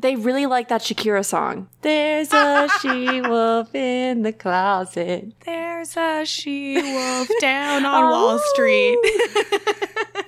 They really like that Shakira song. There's a she wolf in the closet. There's a she wolf down on Wall Street. Oh.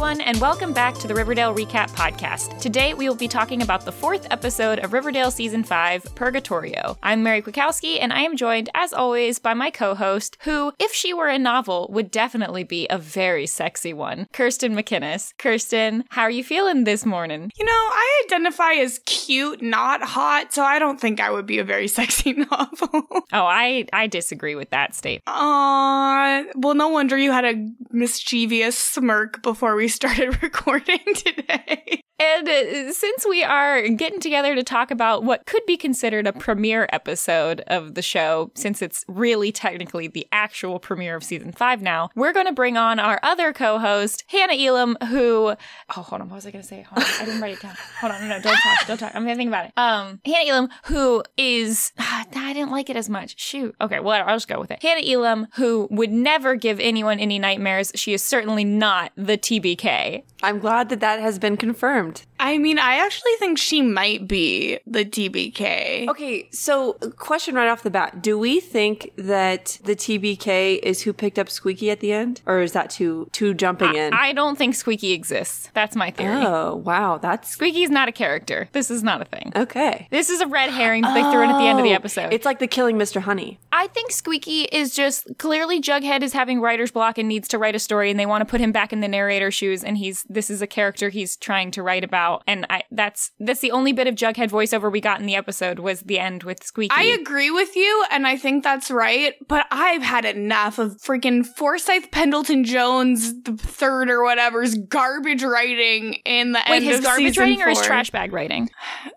everyone, and welcome back to the Riverdale Recap Podcast. Today, we will be talking about the fourth episode of Riverdale Season 5, Purgatorio. I'm Mary Kwiatkowski, and I am joined, as always, by my co host, who, if she were a novel, would definitely be a very sexy one, Kirsten McInnes. Kirsten, how are you feeling this morning? You know, I identify as cute, not hot, so I don't think I would be a very sexy novel. Oh, I, I disagree with that statement. Aw, uh, well, no wonder you had a mischievous smirk before we started recording today. And uh, since we are getting together to talk about what could be considered a premiere episode of the show, since it's really technically the actual premiere of season five now, we're going to bring on our other co host, Hannah Elam, who. Oh, hold on. What was I going to say? Hold on. I didn't write it down. Hold on. No, no, don't talk. Don't talk. I'm going to think about it. Um, Hannah Elam, who is. I didn't like it as much. Shoot. Okay, well, I'll just go with it. Hannah Elam, who would never give anyone any nightmares. She is certainly not the TBK. I'm glad that that has been confirmed. I mean, I actually think she might be the TBK. Okay, so question right off the bat. Do we think that the TBK is who picked up Squeaky at the end? Or is that too too jumping in? I don't think Squeaky exists. That's my theory. oh, wow. That's Squeaky's not a character. This is not a thing. okay. This is a red herring that they threw in at the end of the Oh, episode. It's like the killing Mr. Honey. I think Squeaky is just clearly Jughead is having writer's block and needs to write a story, and they want to put him back in the narrator's shoes, and he's this is a character he's trying to write about, and I that's that's the only bit of Jughead voiceover we got in the episode was the end with Squeaky. I agree with you, and I think that's right, but I've had enough of freaking Forsyth Pendleton Jones the third or whatever's garbage writing in the Wait, end his of garbage season writing or his trash bag writing?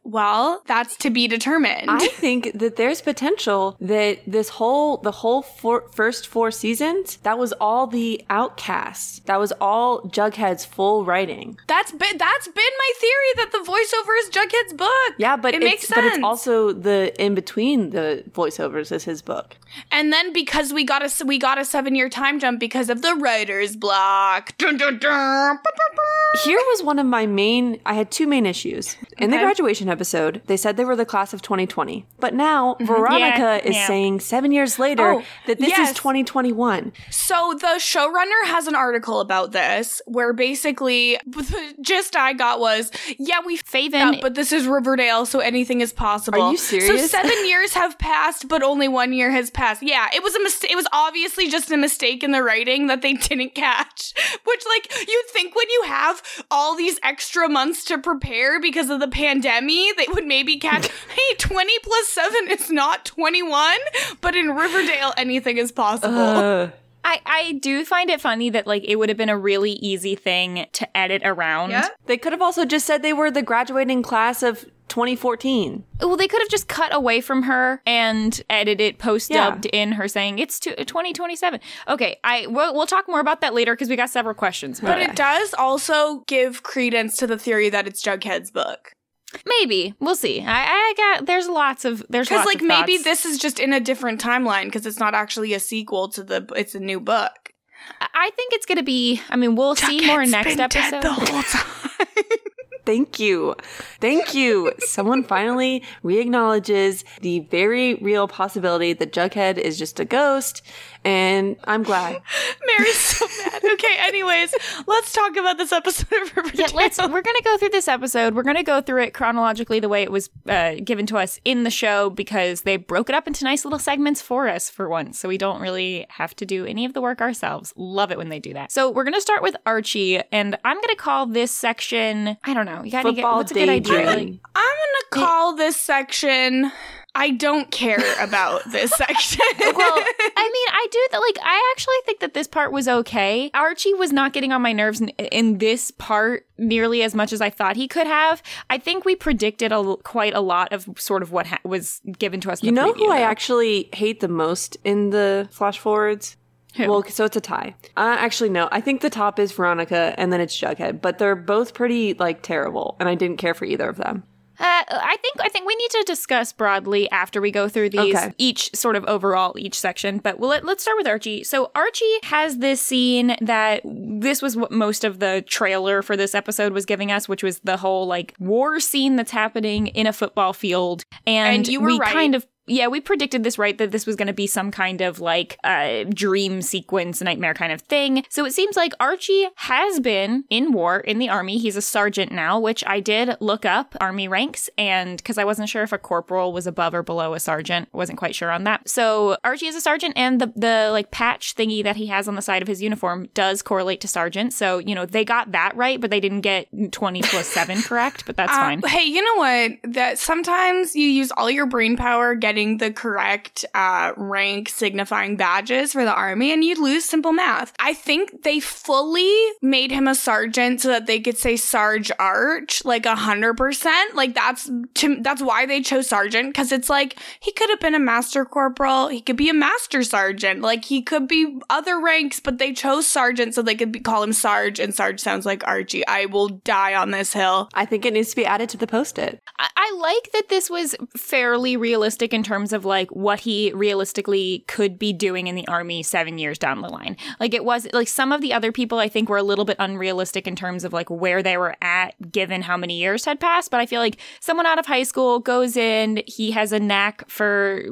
Well, that's to be determined. I think that there's potential that this whole the whole four, first four seasons that was all the outcasts. That was all Jughead's full writing. that's been that's been my theory that the voiceover is Jughead's book. Yeah, but it it's, makes but sense. it's also the in between the voiceovers is his book. and then because we got a we got a seven year time jump because of the writer's block. Dun, dun, dun. Here was one of my main. I had two main issues in the graduation episode. They said they were the class of 2020, but now mm-hmm. Veronica Yeah, is yeah. saying seven years later Oh, that this yes. is 2021. So the showrunner has an article about this where basically the gist I got was, yeah, we Faven- up, but this is Riverdale, so anything is possible. Are you serious? So seven years have passed, but only one year has passed. Yeah, it was a mistake. It was obviously just a mistake in the writing that they didn't catch. Which, like, you'd think when you have all these extra months to prepare because of the pandemic, they would maybe catch, hey, 20 plus seven is not 21, but in Riverdale, anything is possible. Uh, I I do find it funny that like it would have been a really easy thing to edit around. Yeah. they could have also just said they were the graduating class of 2014. Well, they could have just cut away from her and edited post dubbed in her saying it's to 2027. Okay, I we'll, we'll talk more about that later because we got several questions. But But it does also give credence to the theory that it's Jughead's book. Maybe we'll see. I, I got there's lots of there's Because, like, maybe this is just in a different timeline because it's not actually a sequel to the, it's a new book. I- I think it's gonna be. I mean, we'll see more next episode. the whole time. Thank you. Thank you. Someone finally re acknowledges the very real possibility that Jughead is just a ghost, and I'm glad. Mary's so mad. Okay, anyways, let's talk about this episode of Riverdale. yeah, let's. We're gonna go through this episode. We're gonna go through it chronologically the way it was uh, given to us in the show because they broke it up into nice little segments for us for once, so we don't really have to do any of the work ourselves. Love it when they do that. So we're gonna start with Archie, and I'm gonna call this section. I don't know. You gotta get Football what's a good idea? daydream. Like, I'm gonna call this section. I don't care about this section. well, I mean, I do that. Like, I actually think that this part was okay. Archie was not getting on my nerves in, in this part nearly as much as I thought he could have. I think we predicted a, l- quite a lot of sort of what ha- was given to us. You the know preview, who I actually hate the most in the flash forwards? Who? Well, so it's a tie. Uh, actually, no. I think the top is Veronica, and then it's Jughead. But they're both pretty like terrible, and I didn't care for either of them. Uh, I think I think we need to discuss broadly after we go through these Okay. each sort of overall each section. But we'll let, let's start with Archie. So Archie has this scene that this was what most of the trailer for this episode was giving us, which was the whole like war scene that's happening in a football field, and, And you were we right. kind of. Yeah, we predicted this right that this was going to be some kind of like uh, dream sequence, nightmare kind of thing. So it seems like Archie has been in war in the army. He's a sergeant now, which I did look up army ranks and because I wasn't sure if a corporal was above or below a sergeant, wasn't quite sure on that. So Archie is a sergeant, and the the like patch thingy that he has on the side of his uniform does correlate to sergeant. So you know they got that right, but they didn't get twenty plus seven correct. But that's Uh, fine. Hey, you know what? That sometimes you use all your brain power getting the correct uh, rank signifying badges for the army, and you'd lose simple math. I think they fully made him a sergeant so that they could say Sarge Arch like a hundred percent. Like that's to, that's why they chose sergeant because it's like he could have been a master corporal, he could be a master sergeant, like he could be other ranks, but they chose sergeant so they could be, call him Sarge, and Sarge sounds like Archie. I will die on this hill. I think it needs to be added to the post-it. I, I like that this was fairly realistic in terms of like what he realistically could be doing in the army seven years down the line. Like it was like some of the other people I think were a little bit unrealistic in terms of like where they were at given how many years had passed. But I feel like someone out of high school goes in, he has a knack for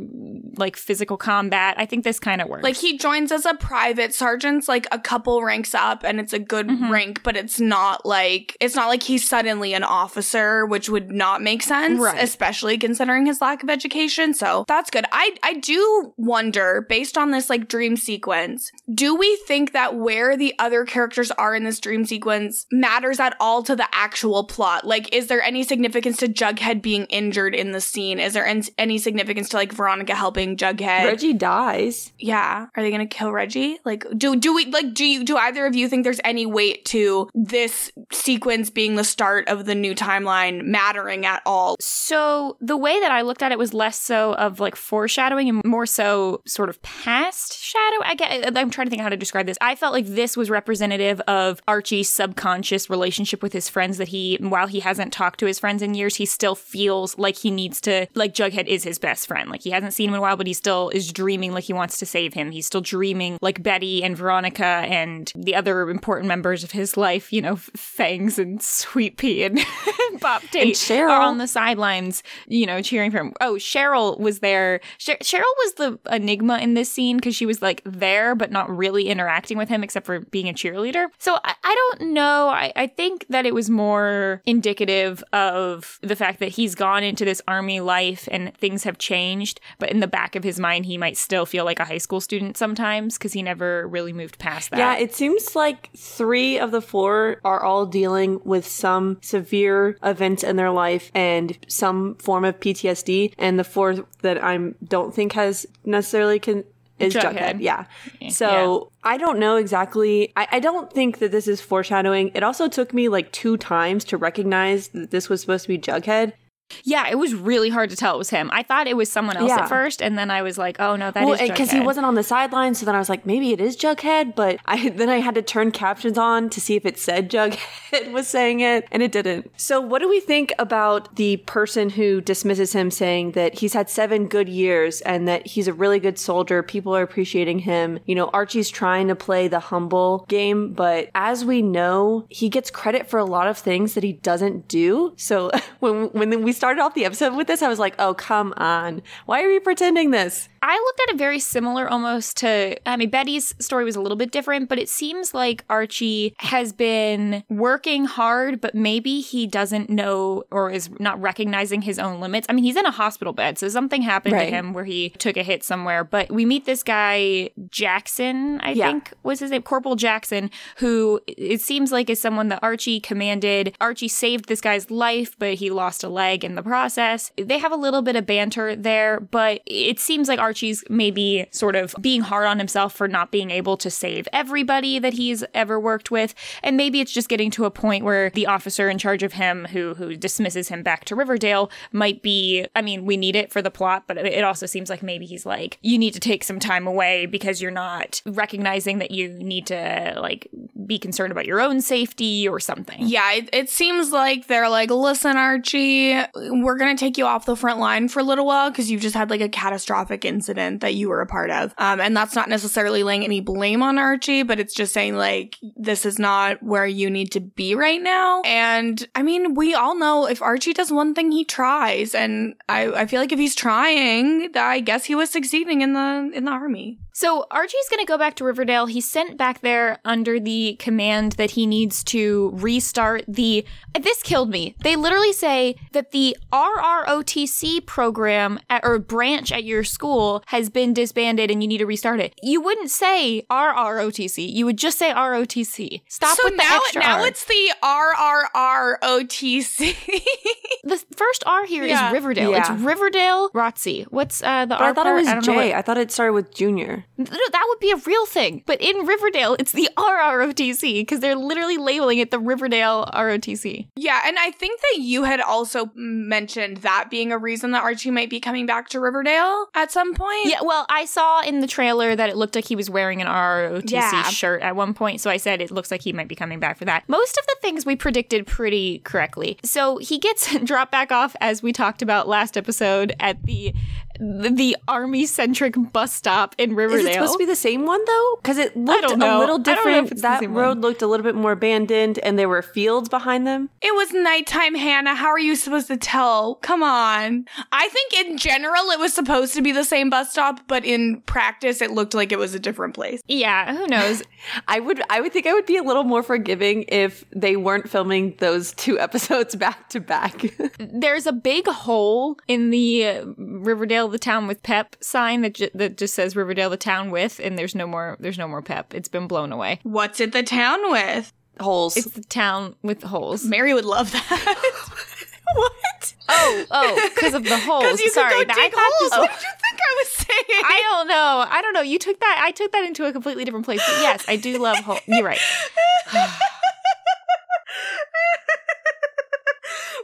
like physical combat. I think this kind of works. Like he joins as a private sergeant's like a couple ranks up and it's a good Mm-hmm. rank, but it's not like it's not like he's suddenly an officer, which would not make sense, Right. especially considering his lack of education. So that's good. I I do wonder, based on this like dream sequence, do we think that where the other characters are in this dream sequence matters at all to the actual plot? Like, is there any significance to Jughead being injured in the scene? Is there any significance to like Veronica helping Jughead? Reggie dies. Yeah. Are they gonna kill Reggie? Like, do do we like do you do either of you think there's any weight to this sequence being the start of the new timeline mattering at all? So the way that I looked at it was less so of like foreshadowing and more so sort of past shadow. I get. I'm trying to think how to describe this. I felt like this was representative of Archie's subconscious relationship with his friends. That he, while he hasn't talked to his friends in years, he still feels like he needs to. Like Jughead is his best friend. Like he hasn't seen him in a while, but he still is dreaming like he wants to save him. He's still dreaming like Betty and Veronica and the other important members of his life. You know, Fangs and Sweet Pea and Pop Tate and Cheryl. are on the sidelines, you know, cheering for him. Oh, Cheryl was there. Cher- Cheryl was the enigma in this scene because she was like there, but not really interacting with him except for being a cheerleader. So I, I don't know. I, I think that it was more indicative of the fact that he's gone into this army life and things have changed, but in the back of his mind, he might still feel like a high school student sometimes because he never really moved past that. Yeah, it seems like three of the four are all dealing with some severe events in their life and some form of PTSD, and the fourth that I'm don't think has necessarily can is Jughead. Jughead. Yeah. So I don't know exactly. I, I don't think that this is foreshadowing. It also took me like two times to recognize that this was supposed to be Jughead. Yeah, it was really hard to tell it was him. I thought it was someone else Yeah. at first, and then I was like, "Oh no, that well, is because he wasn't on the sidelines, so then I was like, maybe it is Jughead. But I then I had to turn captions on to see if it said Jughead was saying it, and it didn't. So, what do we think about the person who dismisses him, saying that he's had seven good years and that he's a really good soldier? People are appreciating him. You know, Archie's trying to play the humble game, but as we know, he gets credit for a lot of things that he doesn't do. So, when when we started off the episode with this, I was like, oh come on, why are you pretending this? I looked at it very similar almost to, I mean, Betty's story was a little bit different, but it seems like Archie has been working hard, but maybe he doesn't know or is not recognizing his own limits. I mean, he's in a hospital bed, so something happened Right. to him where he took a hit somewhere. But we meet this guy, Jackson, I Yeah. think was his name, Corporal Jackson, who it seems like is someone that Archie commanded. Archie saved this guy's life, but he lost a leg in the process. They have a little bit of banter there, but it seems like Archie Archie's maybe sort of being hard on himself for not being able to save everybody that he's ever worked with. And maybe it's just getting to a point where the officer in charge of him who who dismisses him back to Riverdale might be I mean, we need it for the plot, but it also seems like maybe he's like, you need to take some time away because you're not recognizing that you need to like be concerned about your own safety or something. Yeah, it, it seems like they're like, listen, Archie, we're going to take you off the front line for a little while because you've just had like a catastrophic incident that you were a part of. Um, and that's not necessarily laying any blame on Archie, but it's just saying like, this is not where you need to be right now. And I mean, we all know if Archie does one thing, he tries. And I, I feel like if he's trying, I guess he was succeeding in the, in the army. So Archie's going to go back to Riverdale. He's sent back there under the command that he needs to restart the. This killed me. They literally say that the RROTC program at, or branch at your school has been disbanded and you need to restart it. You wouldn't say RROTC. You would just say ROTC. Stop so with the now, extra now R. it's the RRROTC. the first R here is Yeah. Riverdale. Yeah. It's Riverdale Rotzi. What's uh, the But R I thought it part? was I don't know what- J. I thought it started with Junior. No, that would be a real thing. But in Riverdale, it's the RROTC because they're literally labeling it the Riverdale ROTC. Yeah, and I think that you had also mentioned that being a reason that Archie might be coming back to Riverdale at some point. Yeah, well, I saw in the trailer that it looked like he was wearing an ROTC Yeah. shirt at one point, so I said it looks like he might be coming back for that. Most of the things we predicted pretty correctly. So he gets dropped back off, as we talked about last episode, at the the army centric bus stop in Riverdale. Is it supposed to be the same one though? Because it looked don't a know. little I don't know if different. it's the That same road one. looked a little bit more abandoned, and there were fields behind them. It was nighttime, Hannah. How are you supposed to tell? Come on. I think in general it was supposed to be the same bus stop, but in practice it looked like it was a different place. yeah, who knows? I would, I would think I would be a little more forgiving if they weren't filming those two episodes back to back. there's a big hole in the uh, Riverdale the town with pep sign that ju- that just says Riverdale the town with and there's no more there's no more pep. It's been blown away. What's it the town with? Holes. It's the town with holes. Mary would love that. what? Oh, oh, because of the holes. You Sorry, could go I dig thought holes. this- What did you think I was saying? I don't know. I don't know. You took that. I took that into a completely different place. But yes, I do love holes. You're right.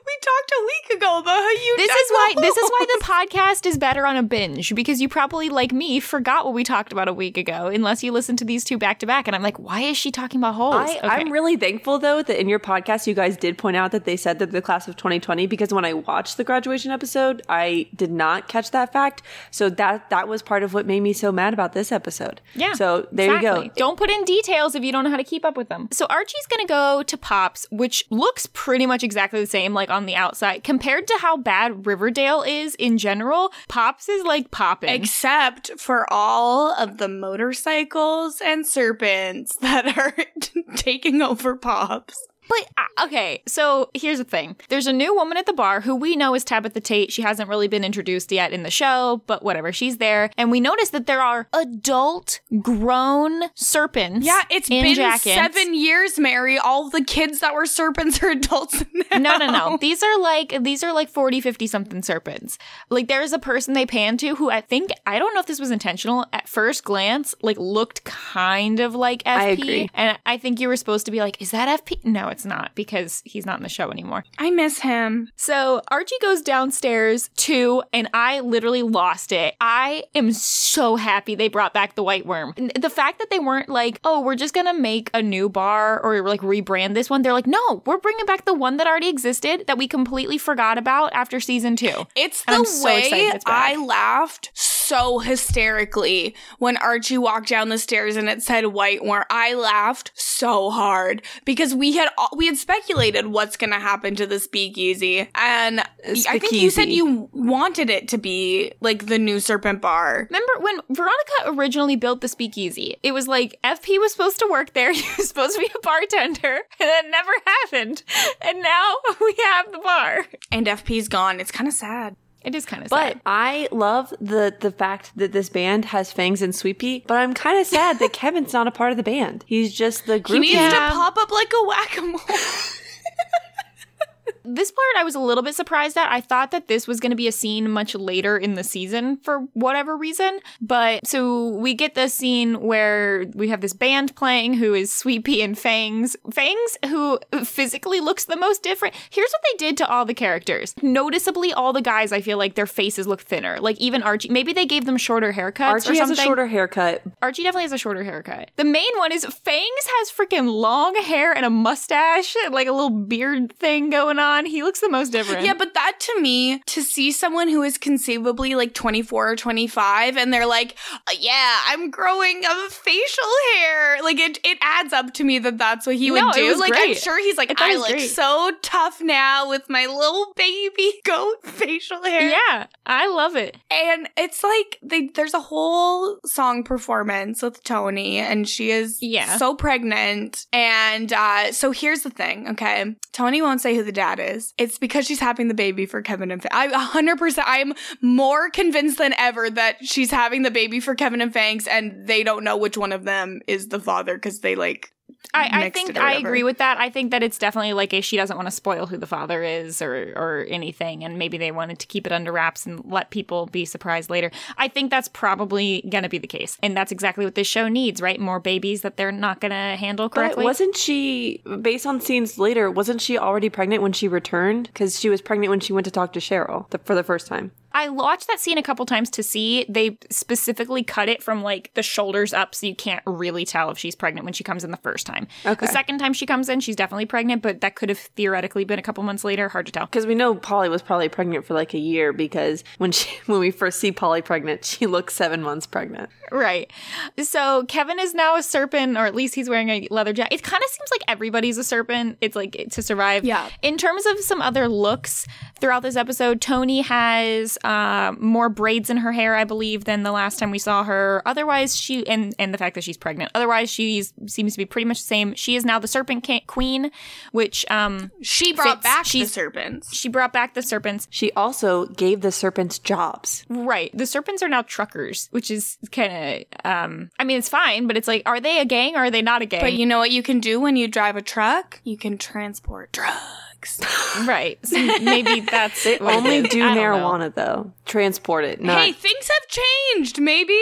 we talked a week ago about how you This is why. This is why the podcast is better on a binge because you probably, like me, forgot what we talked about a week ago unless you listen to these two back to back. And I'm like, why is she talking about holes? I, Okay. I'm really thankful though that in your podcast you guys did point out that they said that the class of 2020 because when I watched the graduation episode I did not catch that fact so that that was part of what made me so mad about this episode Yeah. so there exactly. you go Don't put in details if you don't know how to keep up with them. So Archie's going to go to Pops, which looks pretty much exactly the same, like on the outside, compared to how bad Riverdale is in general. Pops is like popping. Except for all of the motorcycles and serpents that are taking over Pops. But uh, okay, so here's the thing. There's a new woman at the bar who we know is Tabitha Tate. She hasn't really been introduced yet in the show, but whatever, she's there. And we notice that there are adult grown serpents. Yeah, it's in been jackets. seven years, Mary. All the kids that were serpents are adults now. No, no, no. These are like these are like 40, 50 something serpents. Like there's a person they pan to who I think I don't know if this was intentional at first glance, like looked kind of like FP. I agree. And I think you were supposed to be like, is that FP? No, it's not because he's not in the show anymore. I miss him. So Archie goes downstairs too, and I literally lost it. I am so happy they brought back the Whyte Wyrm. The fact that they weren't like, oh, we're just gonna make a new bar or like rebrand this one. They're like, no, we're bringing back the one that already existed that we completely forgot about after season two. It's And the so way back. I laughed so hysterically when Archie walked down the stairs and it said Whyte Wyrm. I laughed so hard because we had we had speculated what's going to happen to the speakeasy, and I think you said you wanted it to be like the new Serpent Bar. Remember when Veronica originally built the speakeasy? It was like FP was supposed to work there, he was supposed to be a bartender, and that never happened. And now we have the bar. And FP's gone. It's kind of sad. It is kind of but sad. I love the the fact that this band has Fangs and Sweet Pea but I'm kind of sad that Kevin's not a part of the band he's just the group. He needs Yeah. to pop up like a whack a mole. This part I was a little bit surprised at. I thought that this was going to be a scene much later in the season for whatever reason. But so we get this scene where we have this band playing who is Sweet Pea and Fangs. Fangs, who physically looks the most different. Here's what they did to all the characters. Noticeably, all the guys, I feel like their faces look thinner. Like even Archie, maybe they gave them shorter haircuts or Archie has something. a shorter haircut. Archie definitely has a shorter haircut. The main one is Fangs has freaking long hair and a mustache, and like a little beard thing going on. He looks the most different. Yeah, but that to me, to see someone who is conceivably like 24 or 25 and they're like, "Uh, yeah, I'm growing a facial hair. Like it, it adds up to me that that's what he No, would do. Like I'm sure he's like, I I look great. so tough now with my little baby goat facial hair. yeah, I love it. And it's like they there's a whole song performance with Toni and she is Yeah. so pregnant. And uh so here's the thing, okay? Toni won't say who the dad is. It's because she's having the baby for Kevin and Fa- I 100% I'm more convinced than ever that she's having the baby for Kevin and Fangs and they don't know which one of them is the father cuz they like I, I think I agree with that. I think that it's definitely like a, she doesn't want to spoil who the father is or or anything, and maybe they wanted to keep it under wraps and let people be surprised later. I think that's probably gonna be the case, and that's exactly what this show needs, right? More babies that they're not gonna handle But correctly. wasn't she, based on scenes later, wasn't she already pregnant when she returned? Because she was pregnant when she went to talk to Cheryl the, for the first time. I watched that scene a couple times to see. They specifically cut it from like the shoulders up, so you can't really tell if she's pregnant when she comes in the first time. Okay. The second time she comes in, she's definitely pregnant, but that could have theoretically been a couple months later. Hard to tell. Because we know Polly was probably pregnant for like a year because when she when we first see Polly pregnant, she looks seven months pregnant. Right. So Kevin is now a serpent, or at least he's wearing a leather jacket. It kind of seems like everybody's a serpent. It's like to survive. Yeah. In terms of some other looks throughout this episode, Toni has uh, more braids in her hair, I believe, than the last time we saw her. Otherwise, she and and the fact that she's pregnant. Otherwise, she seems to be pretty much the same. She is now the Serpent Queen, which um she brought Fits- back the serpents. she brought back the serpents. She also gave the serpents jobs. Right. The serpents are now truckers, which is kind of, um, I mean, it's fine, but it's like, are they a gang or are they not a gang? But you know what you can do when you drive a truck? You can transport drugs. Right. So maybe that's it only do know. marijuana though. Transport it. Not hey, things have changed. Maybe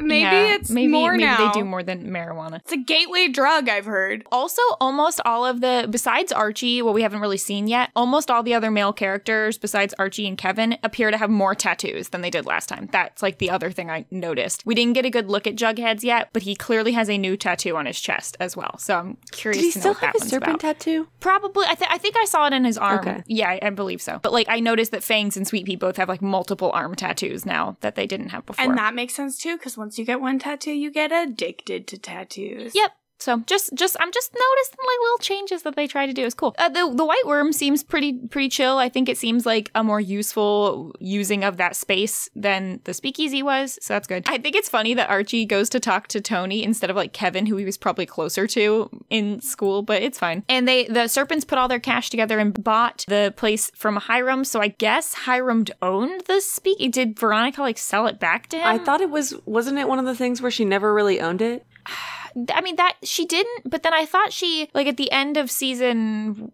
maybe Yeah, it's maybe, more maybe now. they do more than marijuana. It's a gateway drug, I've heard. Also, almost all of the, besides Archie, what we haven't really seen yet, almost all the other male characters, besides Archie and Kevin, appear to have more tattoos than they did last time. That's like the other thing I noticed. We didn't get a good look at Jughead's yet, but he clearly has a new tattoo on his chest as well. So I'm curious Did he to know still what have that a serpent about. tattoo? Probably. I, th- I think I saw it in his arm. Okay. Yeah, I, I believe so. But like, I noticed that Fangs and Sweet Pea both have like multiple arm tattoos now that they didn't have before. And that makes sense too, because once you get one tattoo, you get addicted to tattoos. Yep. So just, just, I'm just noticing like little changes that they try to do. It's cool. Uh, the the Whyte Wyrm seems pretty, pretty chill. I think it seems like a more useful using of that space than the speakeasy was. So that's good. I think it's funny that Archie goes to talk to Toni instead of like Kevin, who he was probably closer to in school, but it's fine. And they, the serpents put all their cash together and bought the place from Hiram. So I guess Hiram owned the speak. Did Veronica like sell it back to him? I thought it was wasn't it one of the things where she never really owned it? I mean that she didn't, but then I thought she like at the end of season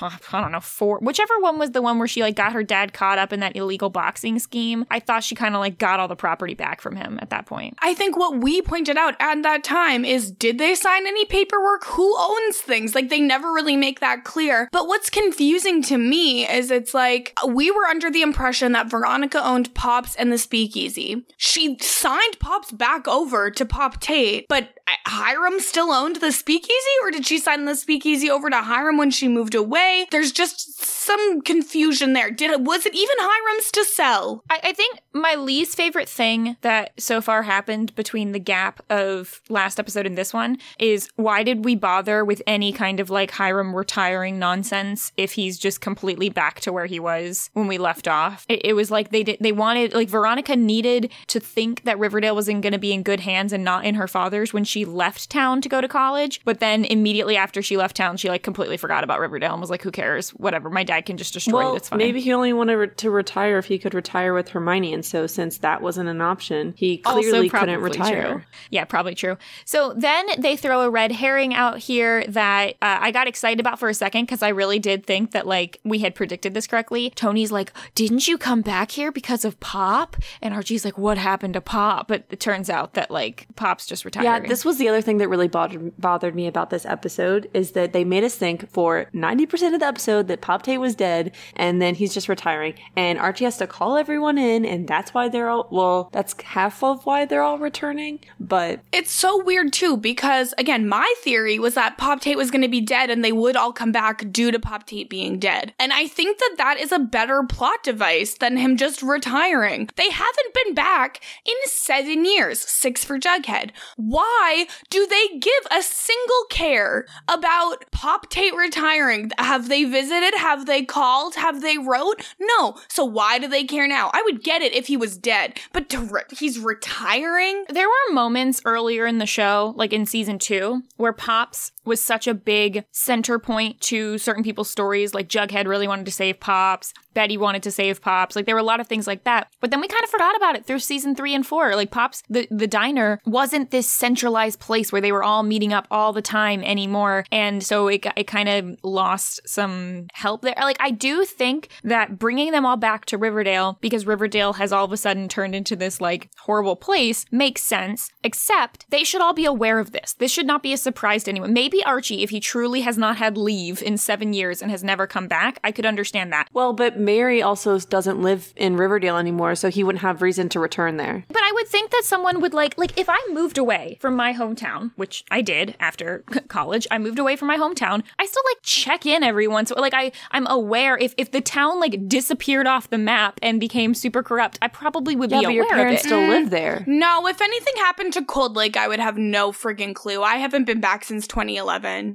I don't know, 4, whichever one was the one where she like got her dad caught up in that illegal boxing scheme. I thought she kind of like got all the property back from him at that point. I think what we pointed out at that time is did they sign any paperwork? Who owns things? Like they never really make that clear. But what's confusing to me is it's like we were under the impression that Veronica owned Pops and the Speakeasy. She signed Pops back over to Pop Tate, but Hiram still owned the Speakeasy or did she sign the Speakeasy over to Hiram when she moved away? There's just some confusion there. Did it was it even Hiram's to sell? I, I think my least favorite thing that so far happened between the gap of last episode and this one is why did we bother with any kind of like Hiram retiring nonsense if he's just completely back to where he was when we left off? It, it was like they did they wanted like Veronica needed to think that Riverdale was going to be in good hands and not in her father's when she she left town to go to college, but then immediately after she left town, she like completely forgot about Riverdale and was like, "Who cares? Whatever. My dad can just destroy well, it. It's fine." maybe he only wanted re- to retire if he could retire with Hermione, and so since that wasn't an option, he clearly couldn't retire. True. Yeah, probably true. So then they throw a red herring out here that uh, I got excited about for a second because I really did think that like we had predicted this correctly. Toni's like, "Didn't you come back here because of Pop?" And Archie's like, "What happened to Pop?" But it turns out that like Pop's just retiring. Yeah, this was the other thing that really bothered bothered me about this episode is that they made us think for ninety percent of the episode that Pop Tate was dead, and then he's just retiring, and Archie has to call everyone in, and that's why they're all well, that's half of why they're all returning. But It's so weird too because again, my theory was that Pop Tate was going to be dead and they would all come back due to Pop Tate being dead. And I think that that is a better plot device than him just retiring. They haven't been back in 7 years, 6 for Jughead. Why do they give a single care about Pop Tate retiring? Have they visited? Have they called? Have they wrote? No. So why do they care now? I would get it if he was dead, but re- he's retiring? There were moments earlier in the show, like in season two, where Pops was such a big center point to certain people's stories. Like Jughead really wanted to save Pops. Betty wanted to save Pops. Like there were a lot of things like that. But then we kind of forgot about it through season three and four. Like Pops, the, the diner wasn't this centralized place where they were all meeting up all the time anymore. And so it, it kind of lost some help there. Like I do think that bringing them all back to Riverdale because Riverdale has all of a sudden turned into this like horrible place makes sense, except they should all be aware of this. This should not be a surprise to anyone. Maybe Archie, if he truly has not had leave in seven years and has never come back, I could understand that. well, but Mary also doesn't live in Riverdale anymore, so he wouldn't have reason to return there. But I would think that someone would like, like, if I moved away from my hometown, which I did after college, I moved away from my hometown. I still like check in every once. Like, I, I'm aware if if the town like disappeared off the map and became super corrupt, I probably would Yeah, be but aware your parents of it. still live there. No, if anything happened to Cold Lake, I would have no friggin' clue. I haven't been back since 2011.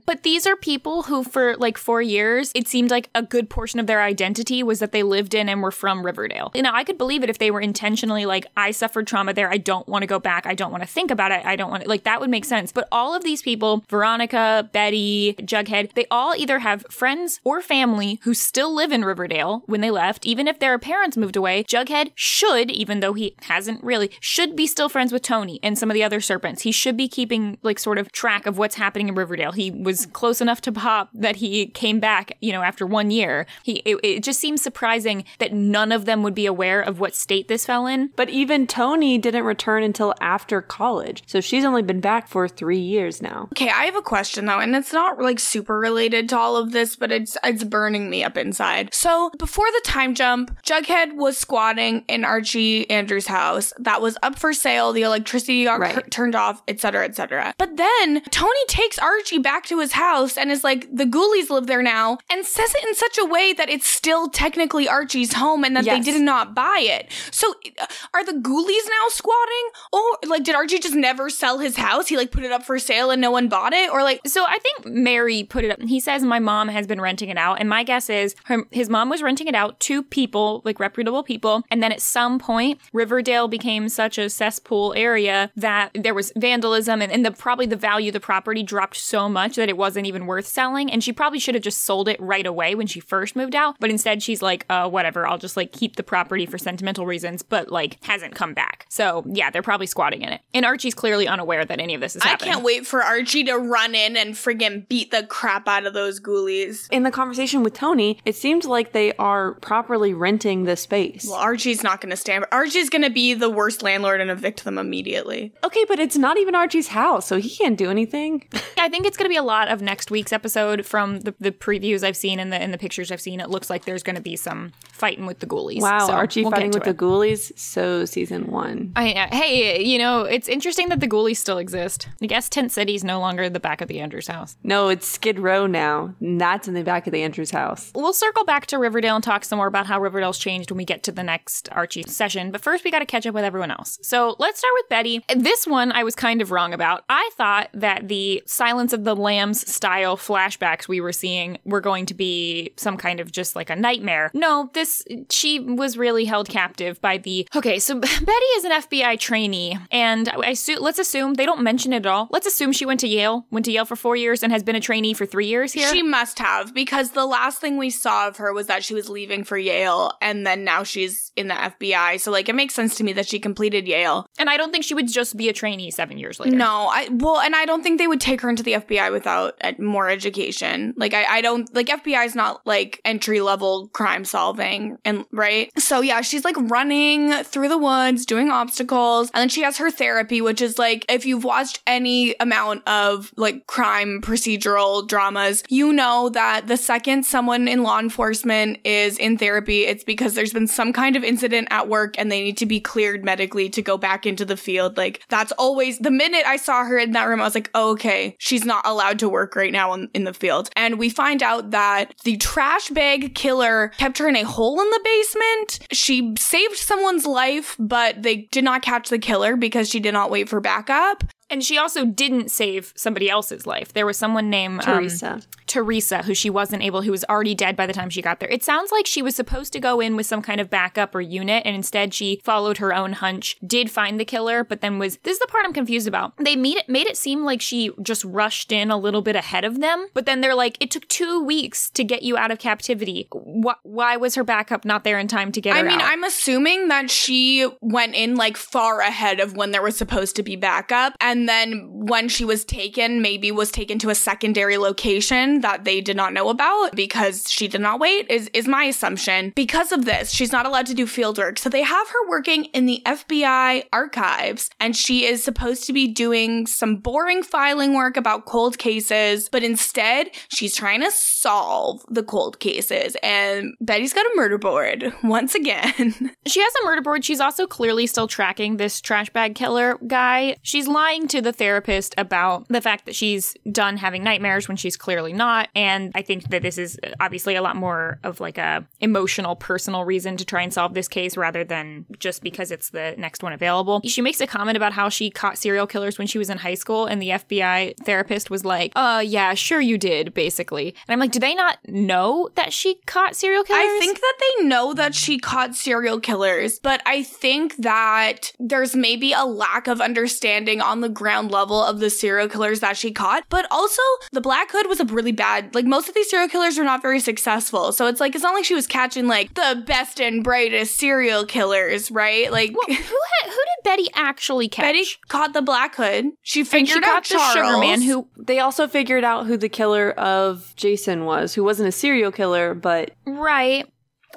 But these are people who, for like four years, it seemed like a good portion of their identity was that they lived in and were from Riverdale. You know, I could believe it if they were intentionally like, I suffered trauma there. I don't want to go back. I don't want to think about it. I don't want to, like, that would make sense. But all of these people, Veronica, Betty, Jughead, they all either have friends or family who still live in Riverdale when they left. Even if their parents moved away, Jughead should, even though he hasn't really, should be still friends with Toni and some of the other serpents. He should be keeping like sort of track of what's happening in Riverdale. He was close enough to Pop that he came back, you know, after one year. He it, it just seems surprising that none of them would be aware of what state this fell in. But even Toni didn't return until after college, so she's only been back for three years now. Okay, I have a question though, and it's not like super related to all of this, but it's it's burning me up inside. So before the time jump, Jughead was squatting in Archie Andrews' house that was up for sale. The electricity got Right. cur- turned off, etc., etc. But then Toni takes Archie back to his house and is like, "The Ghoulies live there now," and says it in such a way that it's still technically Archie's home and that Yes. they did not buy it. So uh, are the Ghoulies now squatting, or like did Archie just never sell his house? He like put it up for sale and no one bought it, or like So I think Mary put it up. He says my mom has been renting it out, and my guess is her, his mom was renting it out to people, like reputable people, and then at some point Riverdale became such a cesspool area that there was vandalism, and, and the probably the value of the property dropped so much that it wasn't even worth selling, and she probably should have just sold it right away when she first moved out, but instead she's like, uh, whatever, I'll just like keep the property for sentimental reasons, but like hasn't come back. So yeah, they're probably squatting in it, and Archie's clearly unaware that any of this is happening. I can't wait for Archie to run in and friggin' beat the crap out of those Ghoulies. In the conversation with Toni, it seems like they are properly renting the space. Well, Archie's not gonna stand. Archie's gonna be the worst landlord and evict them immediately. okay, but it's not even Archie's house, so he can't do anything. I think it's going to be a lot of next week's episode from the, the previews I've seen and the and the pictures I've seen. It looks like there's going to be some fighting with the ghoulies. Wow, So Archie we'll fighting with the it. ghoulies. So season one. I, uh, hey, you know, it's interesting that the ghoulies still exist. I guess Tent City's no longer the back of the Andrews house. No, it's Skid Row now. That's in the back of the Andrews house. We'll circle back to Riverdale and talk some more about how Riverdale's changed when we get to the next Archie session. But first, we got to catch up with everyone else. So let's start with Betty. This one I was kind of wrong about. I thought that the silence of the Lambs style flashbacks we were seeing were going to be some kind of just like a nightmare. No, this, she was really held captive by the. Okay, so Betty is an FBI trainee, and I assume, let's assume they don't mention it at all. Let's assume she went to Yale, went to Yale for four years, and has been a trainee for three years here. She must have because the last thing we saw of her was that she was leaving for Yale and then now she's in the FBI. So like it makes sense to me that she completed Yale. and I don't think she would just be a trainee seven years later. No, I well, and I don't think they would take her into the FBI without more education. Like I, I don't like FBI is not like entry level crime solving, and right. So yeah, she's like running through the woods, doing obstacles, and then she has her therapy, which is like if you've watched any amount of like crime procedural dramas, you know that the second someone in law enforcement is in therapy, it's because there's been some kind of incident at work and they need to be cleared medically to go back into the field. Like that's always the minute I saw her in that room, I was like, oh, okay, she's not allowed to work right now in, in the field. And we find out that the trash bag killer kept her in a hole in the basement. She saved someone's life, but they did not catch the killer because she did not wait for backup. And she also didn't save somebody else's life. There was someone named um, Teresa. Teresa, who she wasn't able, who was already dead by the time she got there. It sounds like she was supposed to go in with some kind of backup or unit, and instead she followed her own hunch, did find the killer, but then was this is the part I'm confused about. They made it made it seem like she just rushed in a little bit ahead of them, but then they're like, it took two weeks to get you out of captivity. Wh- why was her backup not there in time to get I her mean, out? I'm assuming that she went in like far ahead of when there was supposed to be backup. And then when she was taken, maybe was taken to a secondary location that they did not know about because she did not wait, is, is my assumption. Because of this, she's not allowed to do field work. So they have her working in the FBI archives, and she is supposed to be doing some boring filing work about cold cases, but instead, she's trying to solve the cold cases. And Betty's got a murder board once again. She has a murder board. She's also clearly still tracking this trash bag killer guy. She's lying to the therapist about the fact that she's done having nightmares when she's clearly not. And I think that this is obviously a lot more of like a emotional, personal reason to try and solve this case rather than just because it's the next one available. She makes a comment about how she caught serial killers when she was in high school, and the FBI therapist was like, "Uh, yeah, sure you did," basically. And I'm like, do they not know that she caught serial killers? I think that they know that she caught serial killers, but I think that there's maybe a lack of understanding on the ground level of the serial killers that she caught. But also, the Black Hood was a really bad, like, most of these serial killers are not very successful. So it's like, it's not like she was catching, like, the best and brightest serial killers, right? Like, Well, who had, who did Betty actually catch? Betty caught the Black Hood. She and figured she out caught the Charles. sugar man who They also figured out who the killer of Jason was, who wasn't a serial killer, but Right.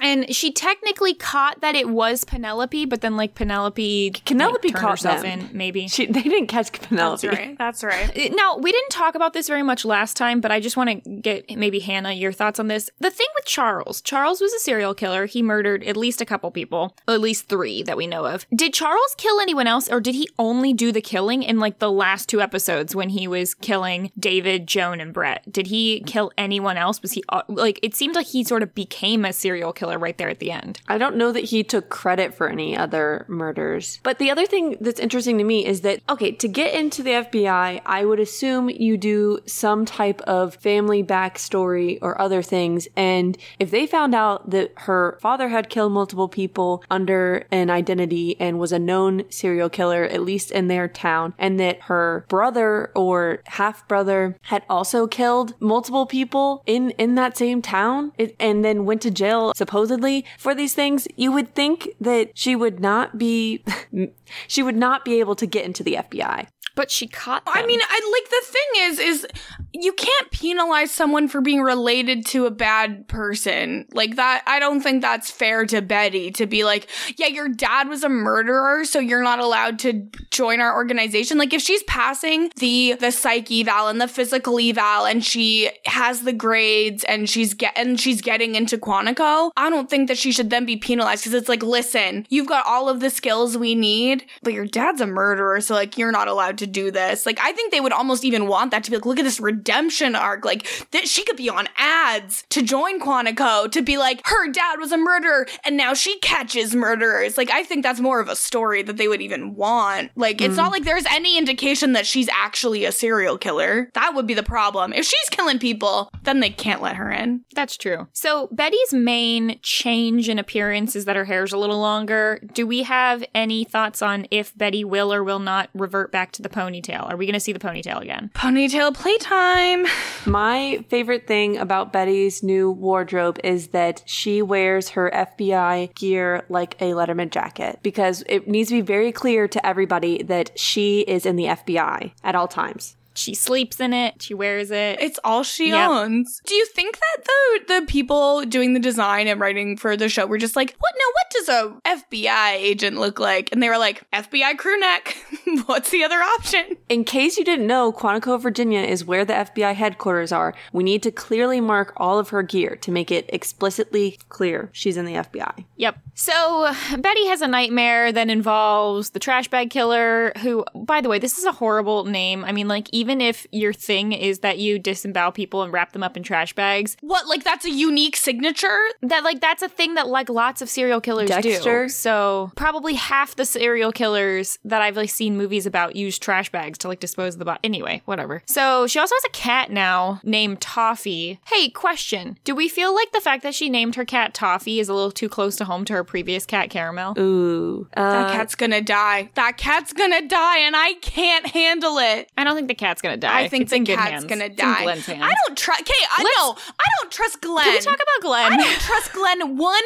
And she technically caught that it was Penelope, but then like Penelope, Penelope like, caught herself them. in, maybe. she, they didn't catch Penelope. That's right. That's right. Now, we didn't talk about this very much last time, but I just want to get maybe Hannah your thoughts on this. The thing with Charles, Charles was a serial killer. He murdered at least a couple people, at least 3 that we know of. Did Charles kill anyone else or did he only do the killing in like the last two episodes when he was killing David, Joan and Brett? Did he kill anyone else? Was he uh, like it seemed like he sort of became a serial killer right there at the end. I don't know that he took credit for any other murders. But the other thing that's interesting to me is that, okay, to get into the FBI, I would assume you do some type of family backstory or other things. And if they found out that her father had killed multiple people under an identity and was a known serial killer, at least in their town, and that her brother or half brother had also killed multiple people in, in that same town it, and then went to jail supposedly for these things, you would think that she would not be, she would not be able to get into the FBI. But she caught them. I mean, I like the thing is, is you can't penalize someone for being related to a bad person like that. I don't think that's fair to Betty to be like, yeah, your dad was a murderer, so you're not allowed to join our organization. Like if she's passing the the psych eval and the physical eval, and she has the grades and she's get and she's getting into Quantico, I don't think that she should then be penalized because it's like, listen, you've got all of the skills we need, but your dad's a murderer, so like you're not allowed to to do this. Like, I think they would almost even want that to be like, look at this redemption arc. Like, that she could be on ads to join Quantico to be like, her dad was a murderer and now she catches murderers. Like, I think that's more of a story that they would even want. Like, it's not mm. like there's any indication that she's actually a serial killer. That would be the problem. If she's killing people, then they can't let her in. That's true. So Betty's main change in appearance is that her hair's a little longer. Do we have any thoughts on if Betty will or will not revert back to the ponytail? Are we going to see the ponytail again? Ponytail playtime. My favorite thing about Betty's new wardrobe is that she wears her FBI gear like a Letterman jacket because it needs to be very clear to everybody that she is in the FBI at all times. She sleeps in it. She wears it. It's all she Yep. owns. Do you think that the the people doing the design and writing for the show were just like, what? No, what does a FBI agent look like? And they were like, FBI crew neck. What's the other option? In case you didn't know, Quantico, Virginia is where the FBI headquarters are. We need to clearly mark all of her gear to make it explicitly clear she's in the FBI. Yep. So Betty has a nightmare that involves the trash bag killer, who, by the way, this is a horrible name. I mean, like, even if your thing is that you disembowel people and wrap them up in trash bags, What? Like that's a unique signature? that like that's a thing that like lots of serial killers Dexter? do. So probably half the serial killers that I've like seen movies about use trash bags to like dispose of the body. Anyway, whatever. So she also has a cat now named Toffee. Hey, question: Do we feel like the fact that she named her cat Toffee is a little too close to home to her previous cat Caramel? Ooh. That Uh, cat's gonna die. That cat's gonna die, and I can't handle it. I don't think the cat's gonna die. I think It's the in cat's gonna die. Hands. I don't trust. Okay, I know. I don't trust Glenn. Can we talk about Glenn? I don't trust Glenn one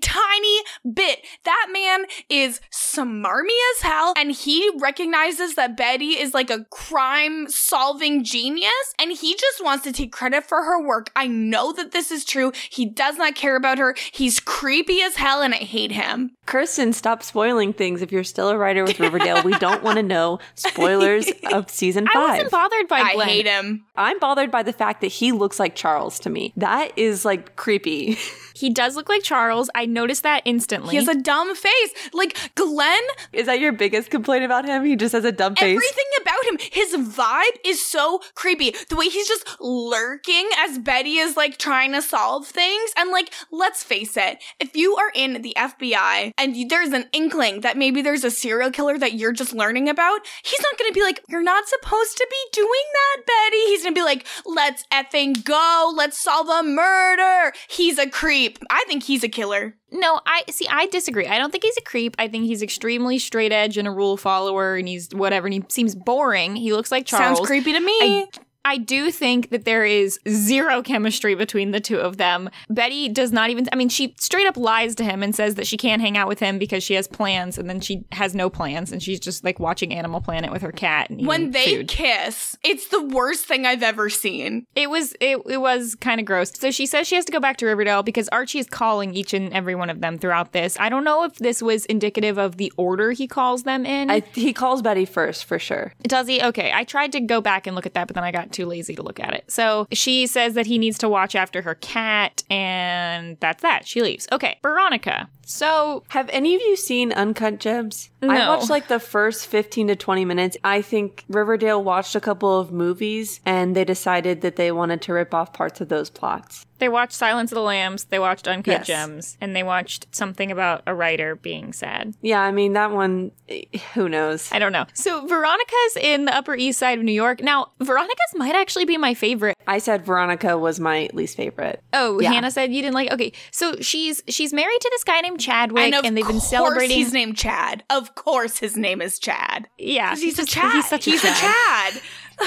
tiny bit. That man is smarmy as hell, and he recognizes that Betty is like a crime solving genius, and he just wants to take credit for her work. I know that this is true. He does not care about her. He's creepy as hell, and I hate him. Kirsten, stop spoiling things. If you're still a writer with Riverdale, we don't want to know spoilers of season five. I five. wasn't bothered by I Glenn. hate him. I'm bothered by the fact that he looks like Charles to me. That is like creepy. He does look like Charles. I noticed that instantly. He has a dumb face. Like Glenn is that your biggest complaint about him? He just has a dumb face. Everything about him, his vibe is so creepy. The way he's just lurking as Betty is like trying to solve things. And like, let's face it, if you are in the FBI and there's an inkling that maybe there's a serial killer that you're just learning about, he's not gonna be like, you're not supposed to be doing that, Betty. He's gonna be like, let's effing go. Let's solve a murder. He's a creep. I think he's a killer. No, I see. I disagree. I don't think he's a creep. I think he's extremely straight edge and a rule follower, and he's whatever. And he seems boring. He looks like Charles. Sounds creepy to me. I, I do think that there is zero chemistry between the two of them. Betty does not even. I mean, she straight up lies to him and says that she can't hang out with him because she has plans, and then she has no plans, and she's just like watching Animal Planet with her cat. And when they food. kiss, it's the worst thing I've ever seen. It was it, it was kind of gross. So she says she has to go back to Riverdale because Archie is calling each and every one of them throughout this. I don't know if this was indicative of the order he calls them in. I, he calls Betty first for sure. Does he? Okay. I tried to go back and look at that, but then I got too lazy to look at it. So she says that he needs to watch after her cat, and that's that. She leaves. Okay. Veronica. So Have any of you seen Uncut Gems? I watched like the first 15 to 20 minutes. I think Riverdale watched a couple of movies and they decided that they wanted to rip off parts of those plots. they watched Silence of the Lambs, they watched Uncut Yes. Gems, and they watched something about a writer being sad. Yeah, I mean, that one, who knows? I don't know. So Veronica's in the Upper East Side of New York. Now, Veronica's might actually be my favorite. I said Veronica was my least favorite. Oh, Yeah. Hannah said you didn't like. Okay, so she's she's married to this guy named Chadwick, and of and they've been celebrating. He's named Chad. Of course, his name is Chad. Yeah, he's, a Chad. He's such a he's Chad. Chad.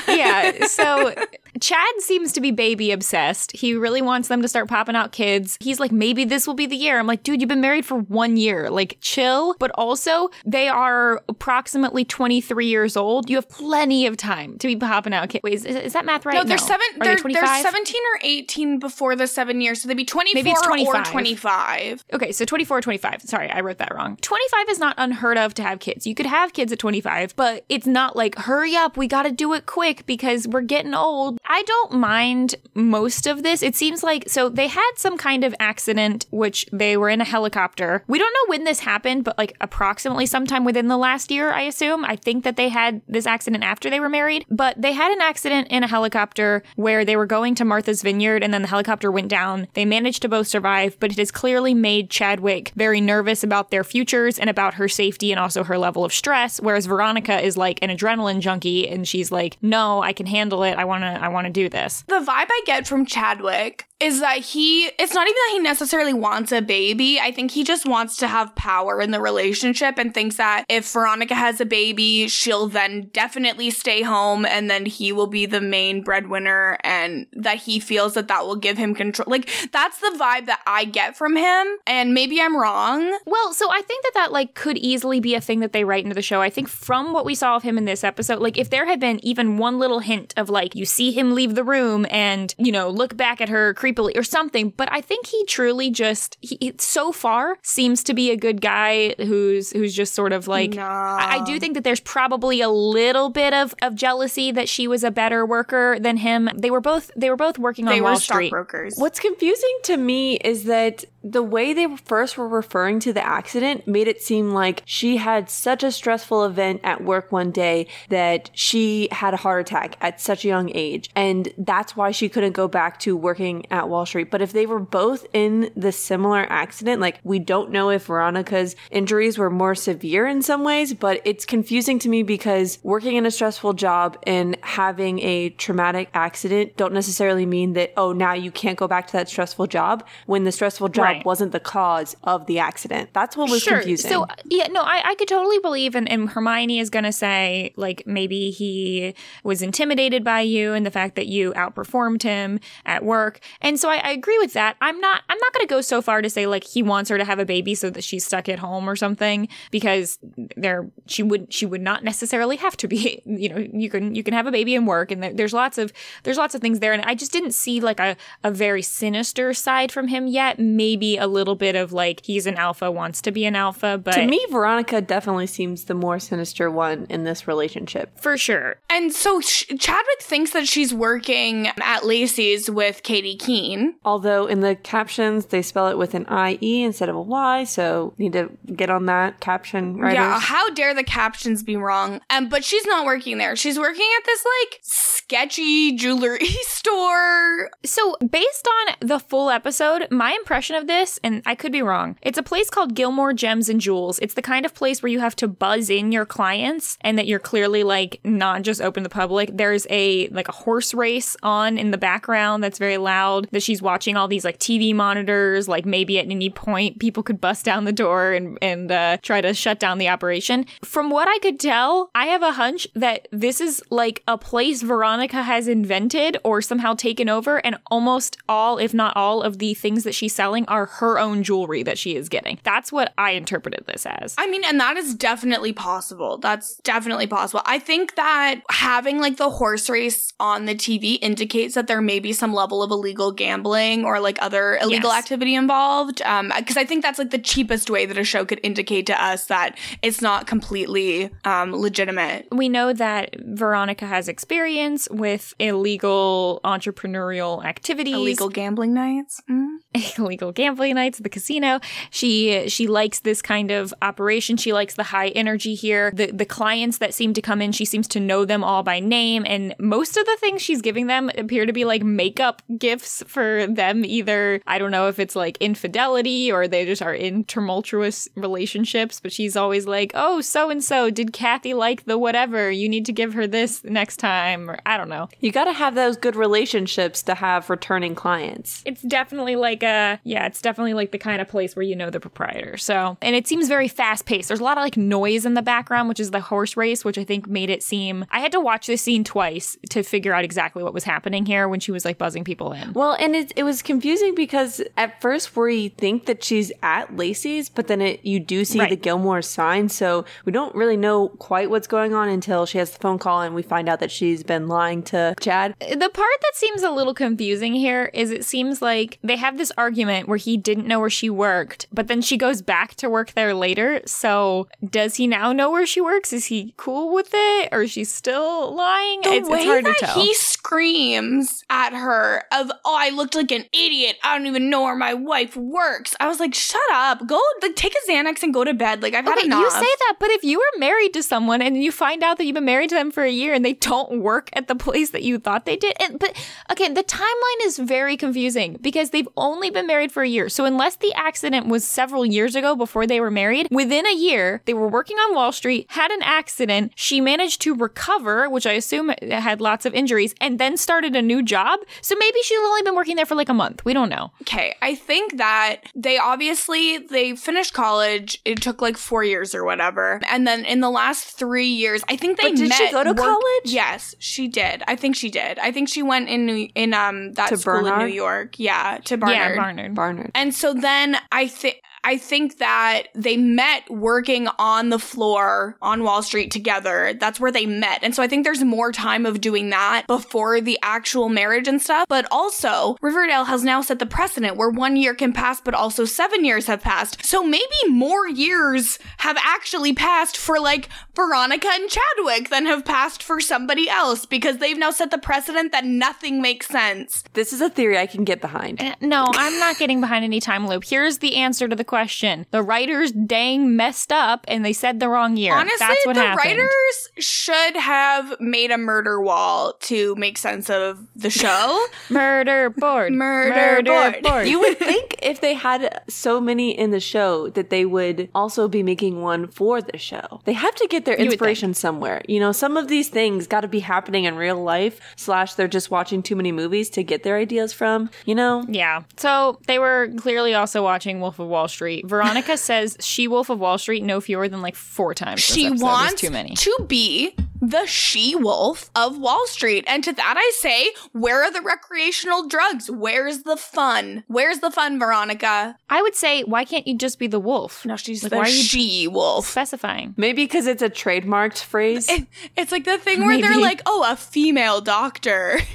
Yeah. So Chad seems to be baby obsessed. He really wants them to start popping out kids. He's like, maybe this will be the year. I'm like, dude, you've been married for one year. Like, chill. But also, they are approximately 23 years old. You have plenty of time to be popping out kids. Wait, is, is that math right? No, they're seven. They're, they they're seventeen or eighteen before the seven years, so they'd be twenty Maybe it's four or 25. twenty five. Okay, so 24 or 25. Sorry, I wrote that wrong. 25 is not unheard of to have kids. You could have kids at 25, but it's not like, hurry up, we gotta do it quick because we're getting old. I don't mind most of this. It seems like so they had some kind of accident, which they were in a helicopter. We don't know when this happened, but like approximately sometime within the last year, I assume. I think that they had this accident after they were married, but they had an accident in a helicopter where they were going to Martha's Vineyard and then the helicopter went down. They managed to both survive, but it has clearly made Chadwick very nervous about their futures and about her safety and also her level of stress, whereas Veronica is like an adrenaline junkie and she's like, "No, I can handle it. I want to I want to do this." The vibe I get from Chadwick is that he it's not even that he necessarily wants a baby. I think he just wants to have power in the relationship and thinks that if Veronica has a baby, she'll then definitely stay home and then he will be the main breadwinner and that he feels that that will give him control. Like that's the vibe that I get from him and maybe I'm wrong. Well, so I think that that like could easily be a thing that they write into the show. I think from what we saw of him in this episode, like if there had been even one little hint of like you see him leave the room and, you know, look back at her creepily or something. But I think he truly just he so far seems to be a good guy who's who's just sort of like No. I, I do think that there's probably a little bit of, of jealousy that she was a better worker than him. They were both they were both working on They Wall Street. stockbrokers. What's confusing to me is that the way they first were referring to the accident made it seem like she had such a stressful event at work one day that she had a heart attack at such a young age. And that's why she couldn't go back to working at Wall Street. But if they were both in the similar accident, like we don't know if Veronica's injuries were more severe in some ways, but it's confusing to me because working in a stressful job and having a traumatic accident don't necessarily mean that, oh, now you can't go back to that stressful job when the stressful job Right. Wasn't the cause of the accident. That's what was confusing. So yeah, no, I, I could totally believe, and, and Hermione is gonna say like maybe he was intimidated by you and the fact that you outperformed him at work, and so I, I agree with that. I'm not I'm not gonna go so far to say like he wants her to have a baby so that she's stuck at home or something because there she would she would not necessarily have to be. You know, you can you can have a baby and work, and there's lots of there's lots of things there, and I just didn't see like a a very sinister side from him yet. Maybe a little bit of like he's an alpha, wants to be an alpha, but to me, Veronica definitely seems the more sinister one in this relationship. for sure. And so Ch- Chadwick thinks that she's working at Lacy's with Katy Keene. Although in the captions they spell it with an IE instead of a Y, so need to get on that caption writers. Yeah, how dare the captions be wrong? Um, but she's not working there. She's working at this like sketchy jewelry store. So, based on the full episode, my impression of this, and I could be wrong, it's a place called Gilmore Gems and Jewels. It's the kind of place where you have to buzz in your clients and that you're clearly like not just open to the public. There's a like a horse race on in the background that's very loud that she's watching all these like TV monitors. Like maybe at any point people could bust down the door and, and uh, try to shut down the operation. From what I could tell, I have a hunch that this is like a place Veronica has invented or somehow taken over, and almost all, if not all, of the things that she's selling are her own jewelry that she is getting. That's what I interpreted this as. I mean, and that is definitely possible. That's definitely possible. I think that having like the horse race on the TV indicates that there may be some level of illegal gambling or like other illegal Yes. activity involved. Um, because I think that's like the cheapest way that a show could indicate to us that it's not completely um legitimate. we know that Veronica has experience with illegal entrepreneurial activities. Illegal gambling nights. Mm. illegal gambling nights at the casino. She she likes this kind of operation. She likes the high energy here. The the clients that seem to come in, she seems to know them all by name and most of the things she's giving them appear to be like makeup gifts for them either I don't know if it's like infidelity or they just are in tumultuous relationships, but she's always like, "Oh, so and so, did Kathy like the whatever? You need to give her this next time." Or I don't know. You got to have those good relationships to have returning clients. it's definitely like a yeah it's definitely like the kind of place where you know the proprietor so and it seems very fast paced there's a lot of like noise in the background which is the horse race which i think made it seem i had to watch this scene twice to figure out exactly what was happening here when she was like buzzing people in Well, and it, it was confusing because at first we think that she's at Lacy's, but then it, you do see Right. the Gilmore sign, so we don't really know quite what's going on until she has the phone call and we find out that she's been lying to Chad. the part that seems a little confusing here is it seems like they have this argument where he he didn't know where she worked, but then she goes back to work there later. So does he now know where she works? Is he cool with it, or is she still lying? The it's, way it's hard that to tell. he screams at her of, "Oh, I looked like an idiot. I don't even know where my wife works." I was like, "Shut up. Go like take a Xanax and go to bed. Like I've had enough." you say that, but if you were married to someone and you find out that you've been married to them for a year and they don't work at the place that you thought they did, and, but okay, the timeline is very confusing because they've only been married for a year. So unless the accident was several years ago before they were married, within a year they were working on Wall Street, had an accident, she managed to recover, which I assume had lots of injuries, and then started a new job. So maybe she's only been working there for like a month. We don't know. Okay, I think that they obviously they finished college. It took like four years or whatever, and then in the last three years, I think they But did she met go to work- college? Yes, she did. I think she did. I think she went in New in um that To school in New York. Yeah, to Barnard. Yeah, Barnard. Barnard. And so then I think I think that they met working on the floor on Wall Street together. That's where they met. And so I think there's more time of doing that before the actual marriage and stuff. But also, Riverdale has now set the precedent where one year can pass, but also seven years have passed. So maybe more years have actually passed for like Veronica and Chadwick than have passed for somebody else because they've now set the precedent that nothing makes sense. This is a theory I can get behind. Eh, No, I'm not getting behind any time loop. Here's the answer to the question. The writers dang messed up and they said the wrong year. Honestly, That's what the happened. writers should have made a murder wall to make sense of the show. Murder board. Murder board. You would think if they had so many in the show that they would also be making one for the show. They have to get their would think. inspiration somewhere. You know, some of these things got to be happening in real life. Slash, they're just watching too many movies to get their ideas from. You know, Yeah. So they were clearly also watching Wolf of Wall Street. Veronica says she Wolf of Wall Street no fewer than like four times. she episode. Wants too many. to be the she wolf of Wall Street. And to that I say, where are the recreational drugs? Where's the fun? Where's the fun, Veronica? I would say, why can't you just be the wolf? No, she's Like, the why are you she wolf. specifying? maybe because it's a trademarked phrase. It's like the thing where they're like, oh, a female doctor.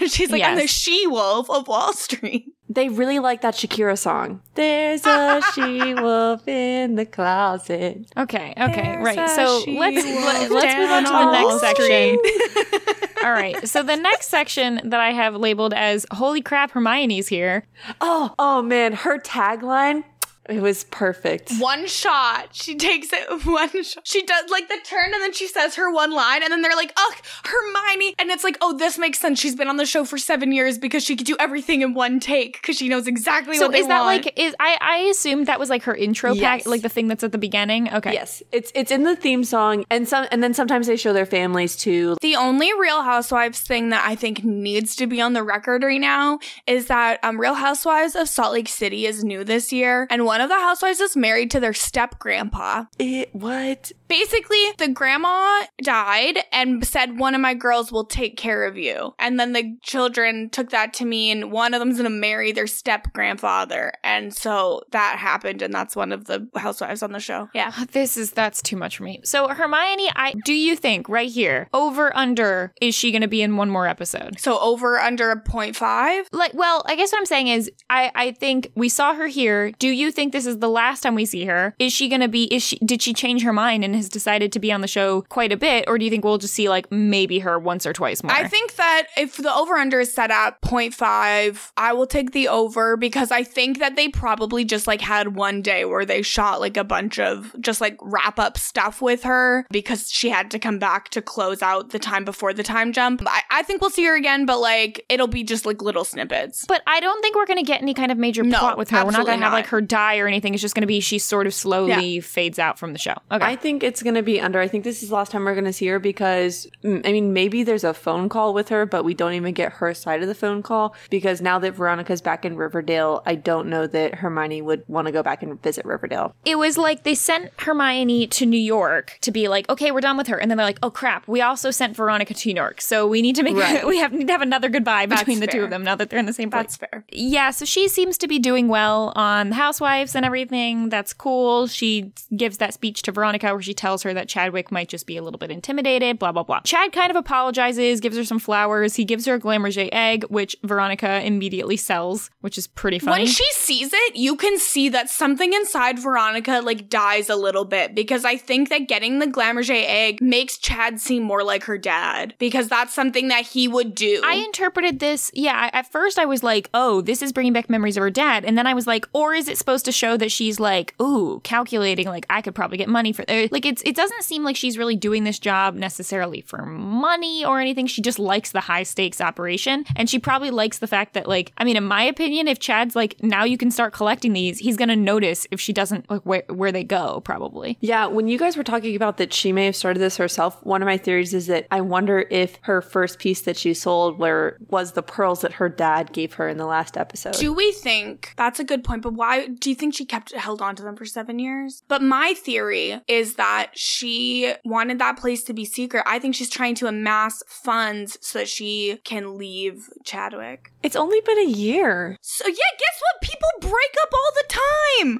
And she's like, I'm the she wolf of Wall Street. They really like that Shakira song. There's a she wolf in the closet. Okay, okay, There's right. So let's wolf let, let's move on to the next section. All right. So the next section that I have labeled as "Holy crap, Hermione's here." Oh, oh man, her tagline, it was perfect. One shot. She takes it one shot. She does like the turn and then she says her one line and then they're like, ugh, Hermione. And it's like, oh, this makes sense. She's been on the show for seven years because she could do everything in one take because she knows exactly So what they is that want. like is I I assumed that was like her intro pack, like the thing that's at the beginning. Okay. Yes, it's it's in the theme song, and some, and then sometimes they show their families too. The only Real Housewives thing that I think needs to be on the record right now is that um, Real Housewives of Salt Lake City is new this year, and one of the housewives is married to their step grandpa. It what? Basically, the grandma died and said, One of my girls will take care of you. And then the children took that to mean one of them's gonna marry their step grandfather. And so that happened, and that's one of the housewives on the show. Yeah. This is that's too much for me. So Hermione, I do you think right here over under is she going to be in one more episode? So over under a point five. Like, well, I guess what I'm saying is, I I think we saw her here. Do you think this is the last time we see her? Is she going to be? Is she? Did she change her mind and has decided to be on the show quite a bit, or do you think we'll just see like maybe her once or twice more? I think that if the over under is set at 0.5, I will take the over because I think that they probably just like had one day where they shot like a bunch of just like wrap up stuff with her because she had to come back to close out the time before the time jump. I, I think we'll see her again, but like it'll be just like little snippets. But I don't think we're going to get any kind of major No, plot with her. We're not going to have like her die or anything. It's just going to be she sort of slowly fades out from the show. Okay. I think it's gonna be under. I think this is the last time we're gonna see her because I mean maybe there's a phone call with her, but we don't even get her side of the phone call because now that Veronica's back in Riverdale, I don't know that Hermione would want to go back and visit Riverdale. it was like they sent Hermione to New York to be like, okay, we're done with her, and then they're like, oh crap, we also sent Veronica to New York, so we need to make Right. we have need to have another goodbye between the two of them now that they're in the same place. That's fair. Yeah, so she seems to be doing well on the Housewives. Gifts and everything. That's cool. She gives that speech to Veronica where she tells her that Chadwick might just be a little bit intimidated, blah, blah, blah. Chad kind of apologizes, gives her some flowers. He gives her a Fabergé egg, which Veronica immediately sells, which is pretty funny. When she sees it, you can see that something inside Veronica like dies a little bit because I think that getting the Fabergé egg makes Chad seem more like her dad because that's something that he would do. I interpreted this, yeah, at first I was like, oh, this is bringing back memories of her dad. And then I was like, or is it supposed to show that she's like, ooh, calculating, like I could probably get money for, uh, like it's, it doesn't seem like she's really doing this job necessarily for money or anything. She just likes the high stakes operation. And she probably likes the fact that, like, I mean, in my opinion, if Chad's like, now you can start collecting these, he's going to notice if she doesn't, like, where, where they go, probably. Yeah, when you guys were talking about that she may have started this herself, one of my theories is that I wonder if her first piece that she sold where was the pearls that her dad gave her in the last episode. Do we think that's a good point? But why do you think she kept held on to them for seven years? But my theory is that she wanted that place to be secret. I think she's trying to amass funds so that she can leave Chadwick. It's only been a year. So yeah, guess what? People break up all the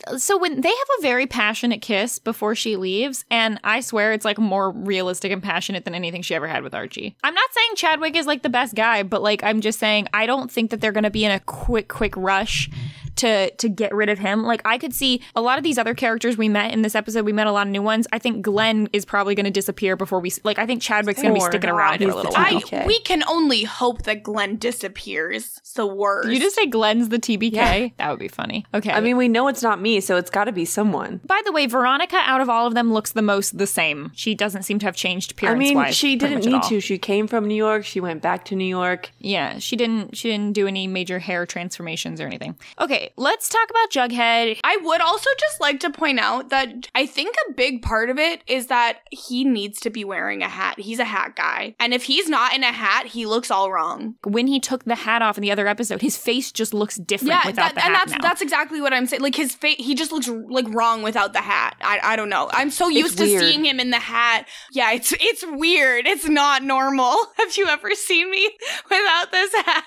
time. So when they have a very passionate kiss before she leaves, and I swear it's like more realistic and passionate than anything she ever had with Archie. I'm not saying Chadwick is like the best guy, but like I'm just saying I don't think that they're gonna be in a quick, quick rush to to get rid of him. Like I could see a lot of these other characters we met in this episode. We met a lot of new ones. I think Glenn is probably going to disappear before we like. I think Chadwick's going to be sticking around for a little the while. I we can only hope that Glenn disappears. It's the worst. Did you just say Glenn's the TBK? Yeah. That would be funny. Okay. I mean, we know it's not me, so it's got to be someone. by the way, Veronica out of all of them looks the most the same. She doesn't seem to have changed appearance. I mean, she didn't need to. She came from New York. She went back to New York. Yeah, she didn't. She didn't do any major hair transformations or anything. Okay, let's talk about Jughead. I would also just like to point out that I think a big part of it is that he needs to be wearing a hat. He's a hat guy. And if he's not in a hat, he looks all wrong. When he took the hat off in the other episode, his face just looks different Yeah, without that, the and that's now. that's exactly what I'm saying. Like his face, he just looks like wrong without the hat. I, I don't know. I'm so used to weird. seeing him in the hat. Yeah, it's it's weird. It's not normal. Have you ever seen me without this hat?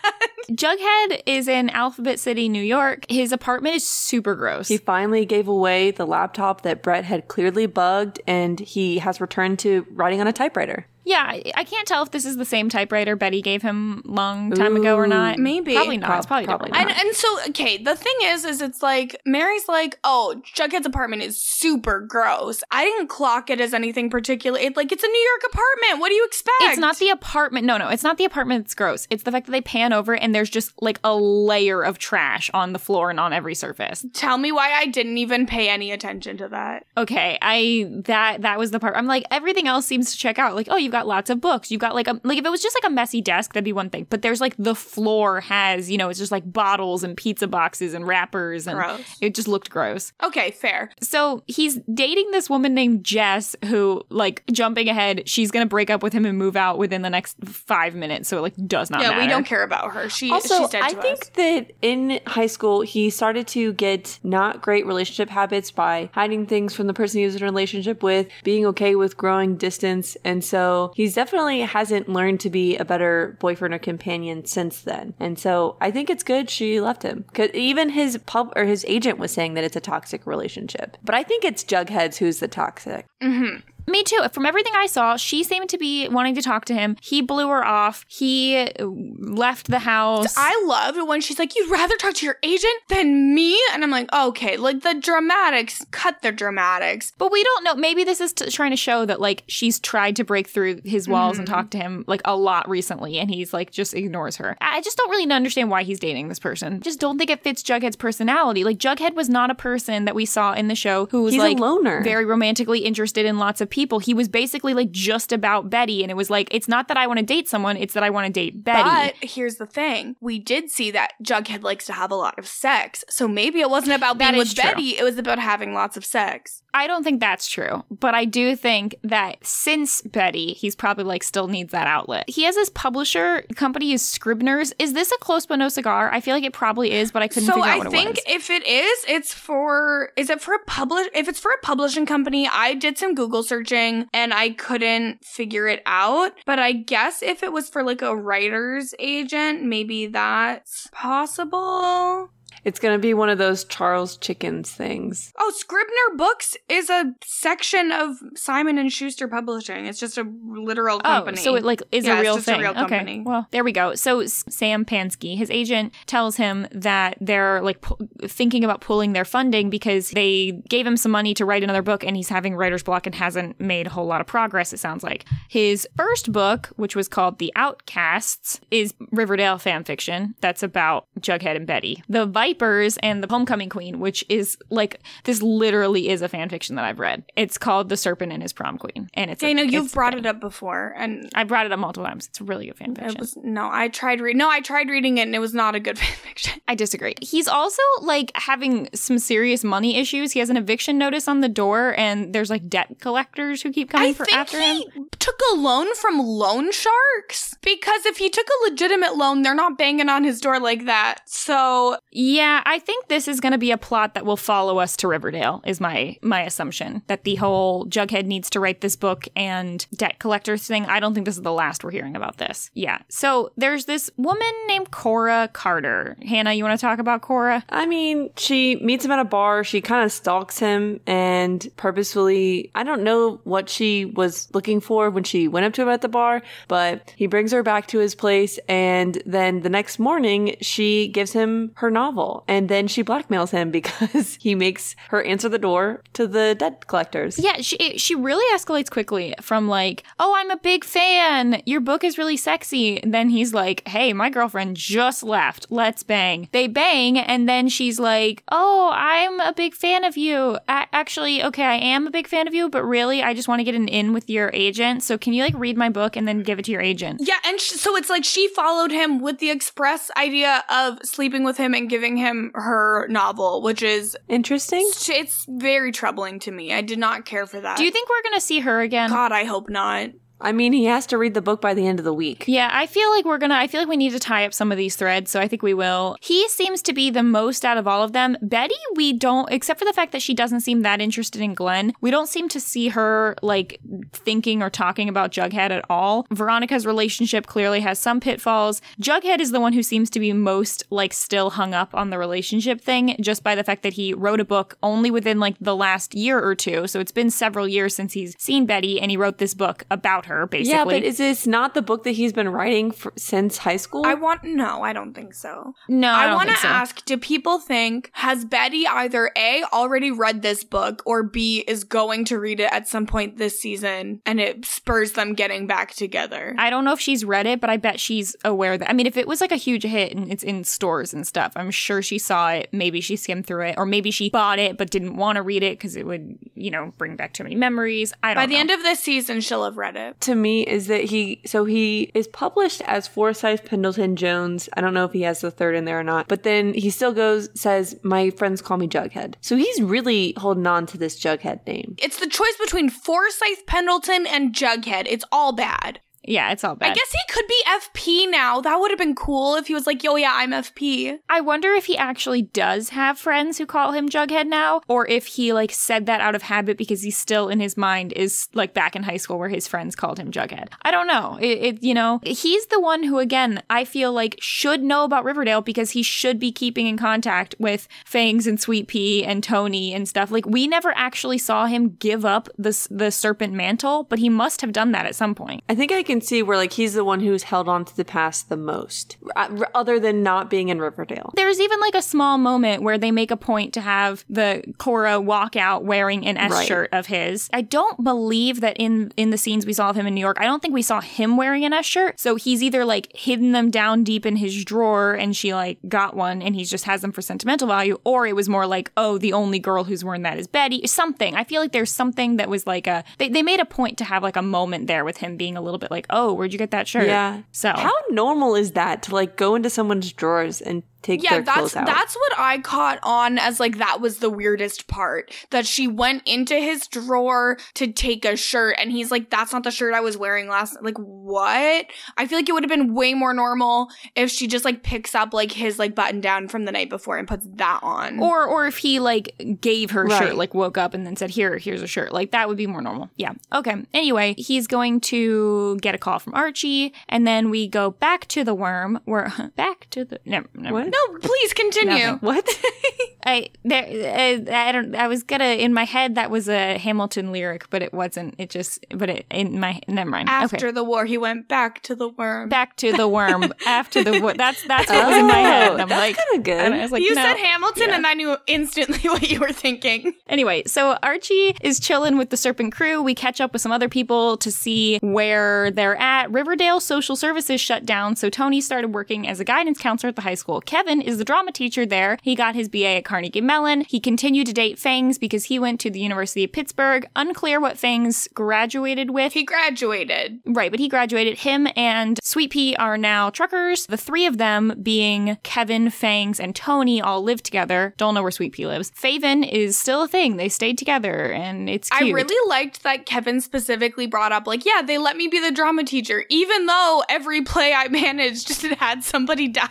Jughead is in Alphabet City, New York. His apartment is super gross. He finally gave away the laptop that Brett had clearly bugged, and he has returned to writing on a typewriter. Yeah, I- I can't tell if this is the same typewriter Betty gave him long time ago or not. maybe. Probably not. it's probably, probably different. And and so okay, the thing is, is it's like Mary's like, oh, Jughead's apartment is super gross. I didn't clock it as anything particular. It like it's a New York apartment. What do you expect? It's not the apartment. No, no, it's not the apartment that's gross. It's the fact that they pan over and there's just like a layer of trash on the floor and on every surface. Tell me why I didn't even pay any attention to that. Okay, I that that was the part. I'm like everything else seems to check out. Like, oh, you've got lots of books. You've got like a like if it was just like a messy desk, that'd be one thing. But there's like the floor has, you know, it's just like bottles and pizza boxes and wrappers and Gross. it just looked gross. Okay, fair. So he's dating this woman named Jess, who, like, jumping ahead, she's gonna break up with him and move out within the next five minutes. So it like does not yeah, matter. we don't care about her. She Also, she's dead I to think us. that in high school, he started to get not great relationship habits by hiding things from the person he was in a relationship with, being okay with growing distance. And so he's definitely hasn't learned to be a better boyfriend or companion since then. And so I think it's good she left him. Cause even his pub or his agent was saying that it's a toxic relationship. But I think it's Jugheads who's the toxic. Mm-hmm. Me too. From everything I saw, she seemed to be wanting to talk to him. He blew her off. He uh, left the house. I loved when she's like, "You'd rather talk to your agent than me," and I'm like, "Okay, like the dramatics, cut the dramatics." but we don't know. Maybe this is t- trying to show that like she's tried to break through his walls Mm-hmm. and talk to him like a lot recently, and he's like just ignores her. I I just don't really understand why he's dating this person. Just don't think it fits Jughead's personality. Like Jughead was not a person that we saw in the show who was He's a like loner. very romantically interested in lots of people. He was basically like just about Betty, and it was like it's not that I want to date someone; it's that I want to date Betty. But here's the thing: we did see that Jughead likes to have a lot of sex, so maybe it wasn't about being with true. Betty; it was about having lots of sex. I don't think that's true, but I do think that since Betty, he's probably like still needs that outlet. He has his publisher company is Scribner's. Is this a close but no cigar? I feel like it probably is, but I couldn't So figure out I what think it was. if it is, it's for is it for a publish if it's for a publishing company, I did some Google and I couldn't figure it out. But I guess if it was for like a writer's agent, maybe that's possible. It's going to be one of those Charles Chickens things. Oh, Scribner Books is a section of Simon and Schuster Publishing. It's just a literal company. Oh, so it like is Yeah, a it's real just a thing. real okay. company. Well, there we go. So Sam Pansky, his agent, tells him that they're like pu- thinking about pulling their funding because they gave him some money to write another book, and he's having writer's block and hasn't made a whole lot of progress. It sounds like his first book, which was called The Outcasts, is Riverdale fan fiction that's about Jughead and Betty. The Vipers and the Homecoming Queen, which is like this literally is a fan fiction that I've read. It's called The Serpent and His Prom Queen, and it's. I a- know you've brought it up before, and I brought it up multiple times. It's a really good fan fiction. it was no. I tried read. No, I tried reading it, and it was not a good fan fiction. I disagree. He's also like having some serious money issues. He has an eviction notice on the door, and there's like debt collectors who keep coming I for think after he him. took a loan from loan sharks because if he took a legitimate loan, they're not banging on his door like that. So Yeah, I think this is going to be a plot that will follow us to Riverdale. Is my my assumption that the whole Jughead needs to write this book and debt collectors thing. I don't think this is the last we're hearing about this. Yeah. So there's this woman named Cora Carter. Hannah, you want to talk about Cora? I mean, she meets him at a bar. She kind of stalks him and purposefully, I don't know what she was looking for when she went up to him at the bar, but he brings her back to his place. And then the next morning, she gives him her novel. And then she blackmails him because he makes her answer the door to the debt collectors. Yeah, she she really escalates quickly from like, "Oh, I'm a big fan. Your book is really sexy." And then he's like, "Hey, my girlfriend just left. Let's bang." They bang, and then she's like, "Oh, I'm a big fan of you. A- actually, okay, I am a big fan of you, but really, I just want to get an in with your agent. So can you like read my book and then give it to your agent?" yeah, and sh- so it's like she followed him with the express idea of sleeping with him and giving him her novel, which is Interesting. it's very troubling to me. I did not care for that. Do you think we're gonna see her again? God, I hope not. I mean, he has to read the book by the end of the week. Yeah, I feel like we're gonna. I feel like we need to tie up some of these threads, so I think we will. He seems to be the most out of all of them. Betty, we don't, except for the fact that she doesn't seem that interested in Glenn. We don't seem to see her like thinking or talking about Jughead at all. Veronica's relationship clearly has some pitfalls. Jughead is the one who seems to be most like still hung up on the relationship thing, just by the fact that he wrote a book only within like the last year or two. So it's been several years since he's seen Betty, and he wrote this book about her, basically. Yeah, but is this not the book that he's been writing for, since high school? I want no, I don't think so. no, I, I, want to so. ask do people think has Betty either A already read this book or B is going to read it at some point this season and it spurs them getting back together? I don't know if she's read it, but I bet she's aware that. I mean, if it was like a huge hit and it's in stores and stuff, I'm sure she saw it. Maybe she skimmed through it, or maybe she bought it but didn't want to read it because it would, you know, bring back too many memories. I don't By the know. end of this season, she'll have read it. To me is that he so he is published as Forsyth Pendleton Jones. I don't know if he has the third in there or not, but then he still goes says my friends call me Jughead. So he's really holding on to this Jughead name. It's the choice between Forsyth Pendleton and Jughead. It's all bad. Yeah, it's all bad. I guess he could be FP now. That would have been cool if he was like, yo, yeah, I'm FP. I wonder if he actually does have friends who call him Jughead now, or if he like said that out of habit because he's still in his mind is like back in high school where his friends called him Jughead. I don't know. It, it you know, he's the one who again I feel like should know about Riverdale because he should be keeping in contact with Fangs and Sweet Pea and Toni and stuff. Like we never actually saw him give up the the serpent mantle, but he must have done that at some point. I think I can see where like he's the one who's held on to the past the most, uh, r- other than not being in Riverdale. There's even like a small moment where they make a point to have the Cora walk out wearing an S Right. shirt of his. I don't believe that in in the scenes we saw of him in New York, I don't think we saw him wearing an S shirt. So he's either like hidden them down deep in his drawer and she like got one and he just has them for sentimental value, or it was more like, oh, the only girl who's wearing that is Betty. Something. I feel like there's something that was like a they, they made a point to have like a moment there with him being a little bit like, oh, where'd you get that shirt? Yeah. So How normal is that to like go into someone's drawers and take Yeah, their that's clothes out? that's what I caught on as like that was the weirdest part. That she went into his drawer to take a shirt and he's like, That's not the shirt I was wearing last like what? I feel like it would have been way more normal if she just like picks up like his like button down from the night before and puts that on. Or or if he like gave her a shirt, like woke up and then said, "Here, here's a shirt." Like that would be more normal. Yeah. Okay. Anyway, he's going to get a call from Archie, and then we go back to the worm. We're back to the never, never, What? No, please continue. Nothing. What? I there uh, I don't I was gonna in my head that was a Hamilton lyric, but it wasn't. It just but it in my never mind. After okay. the war, he went back to the worm. Back to the worm after the war. that's that's what was in my head. And I'm Oh, that's like, kind of good. and I was like, you no. said Hamilton, Yeah. and I knew instantly what you were thinking. Anyway, so Archie is chilling with the Serpent crew. We catch up with some other people to see where they're at. Riverdale Social Services shut down, so Toni started working as a guidance counselor at the high school. Kevin is the drama teacher there. He got his BA at Carnegie Mellon. He continued to date Fangs because he went to the University of Pittsburgh. Unclear what Fangs graduated with. He graduated. Right, but he graduated. Him and Sweet Pea are now truckers. The three of them, being Kevin, Fangs, and Toni, all live together. Don't know where Sweet Pea lives. Faven is still a thing. They stayed together, and it's cute. I really liked that Kevin specifically brought up, like, yeah, they let me be the drama teacher, even though every play I managed had somebody die.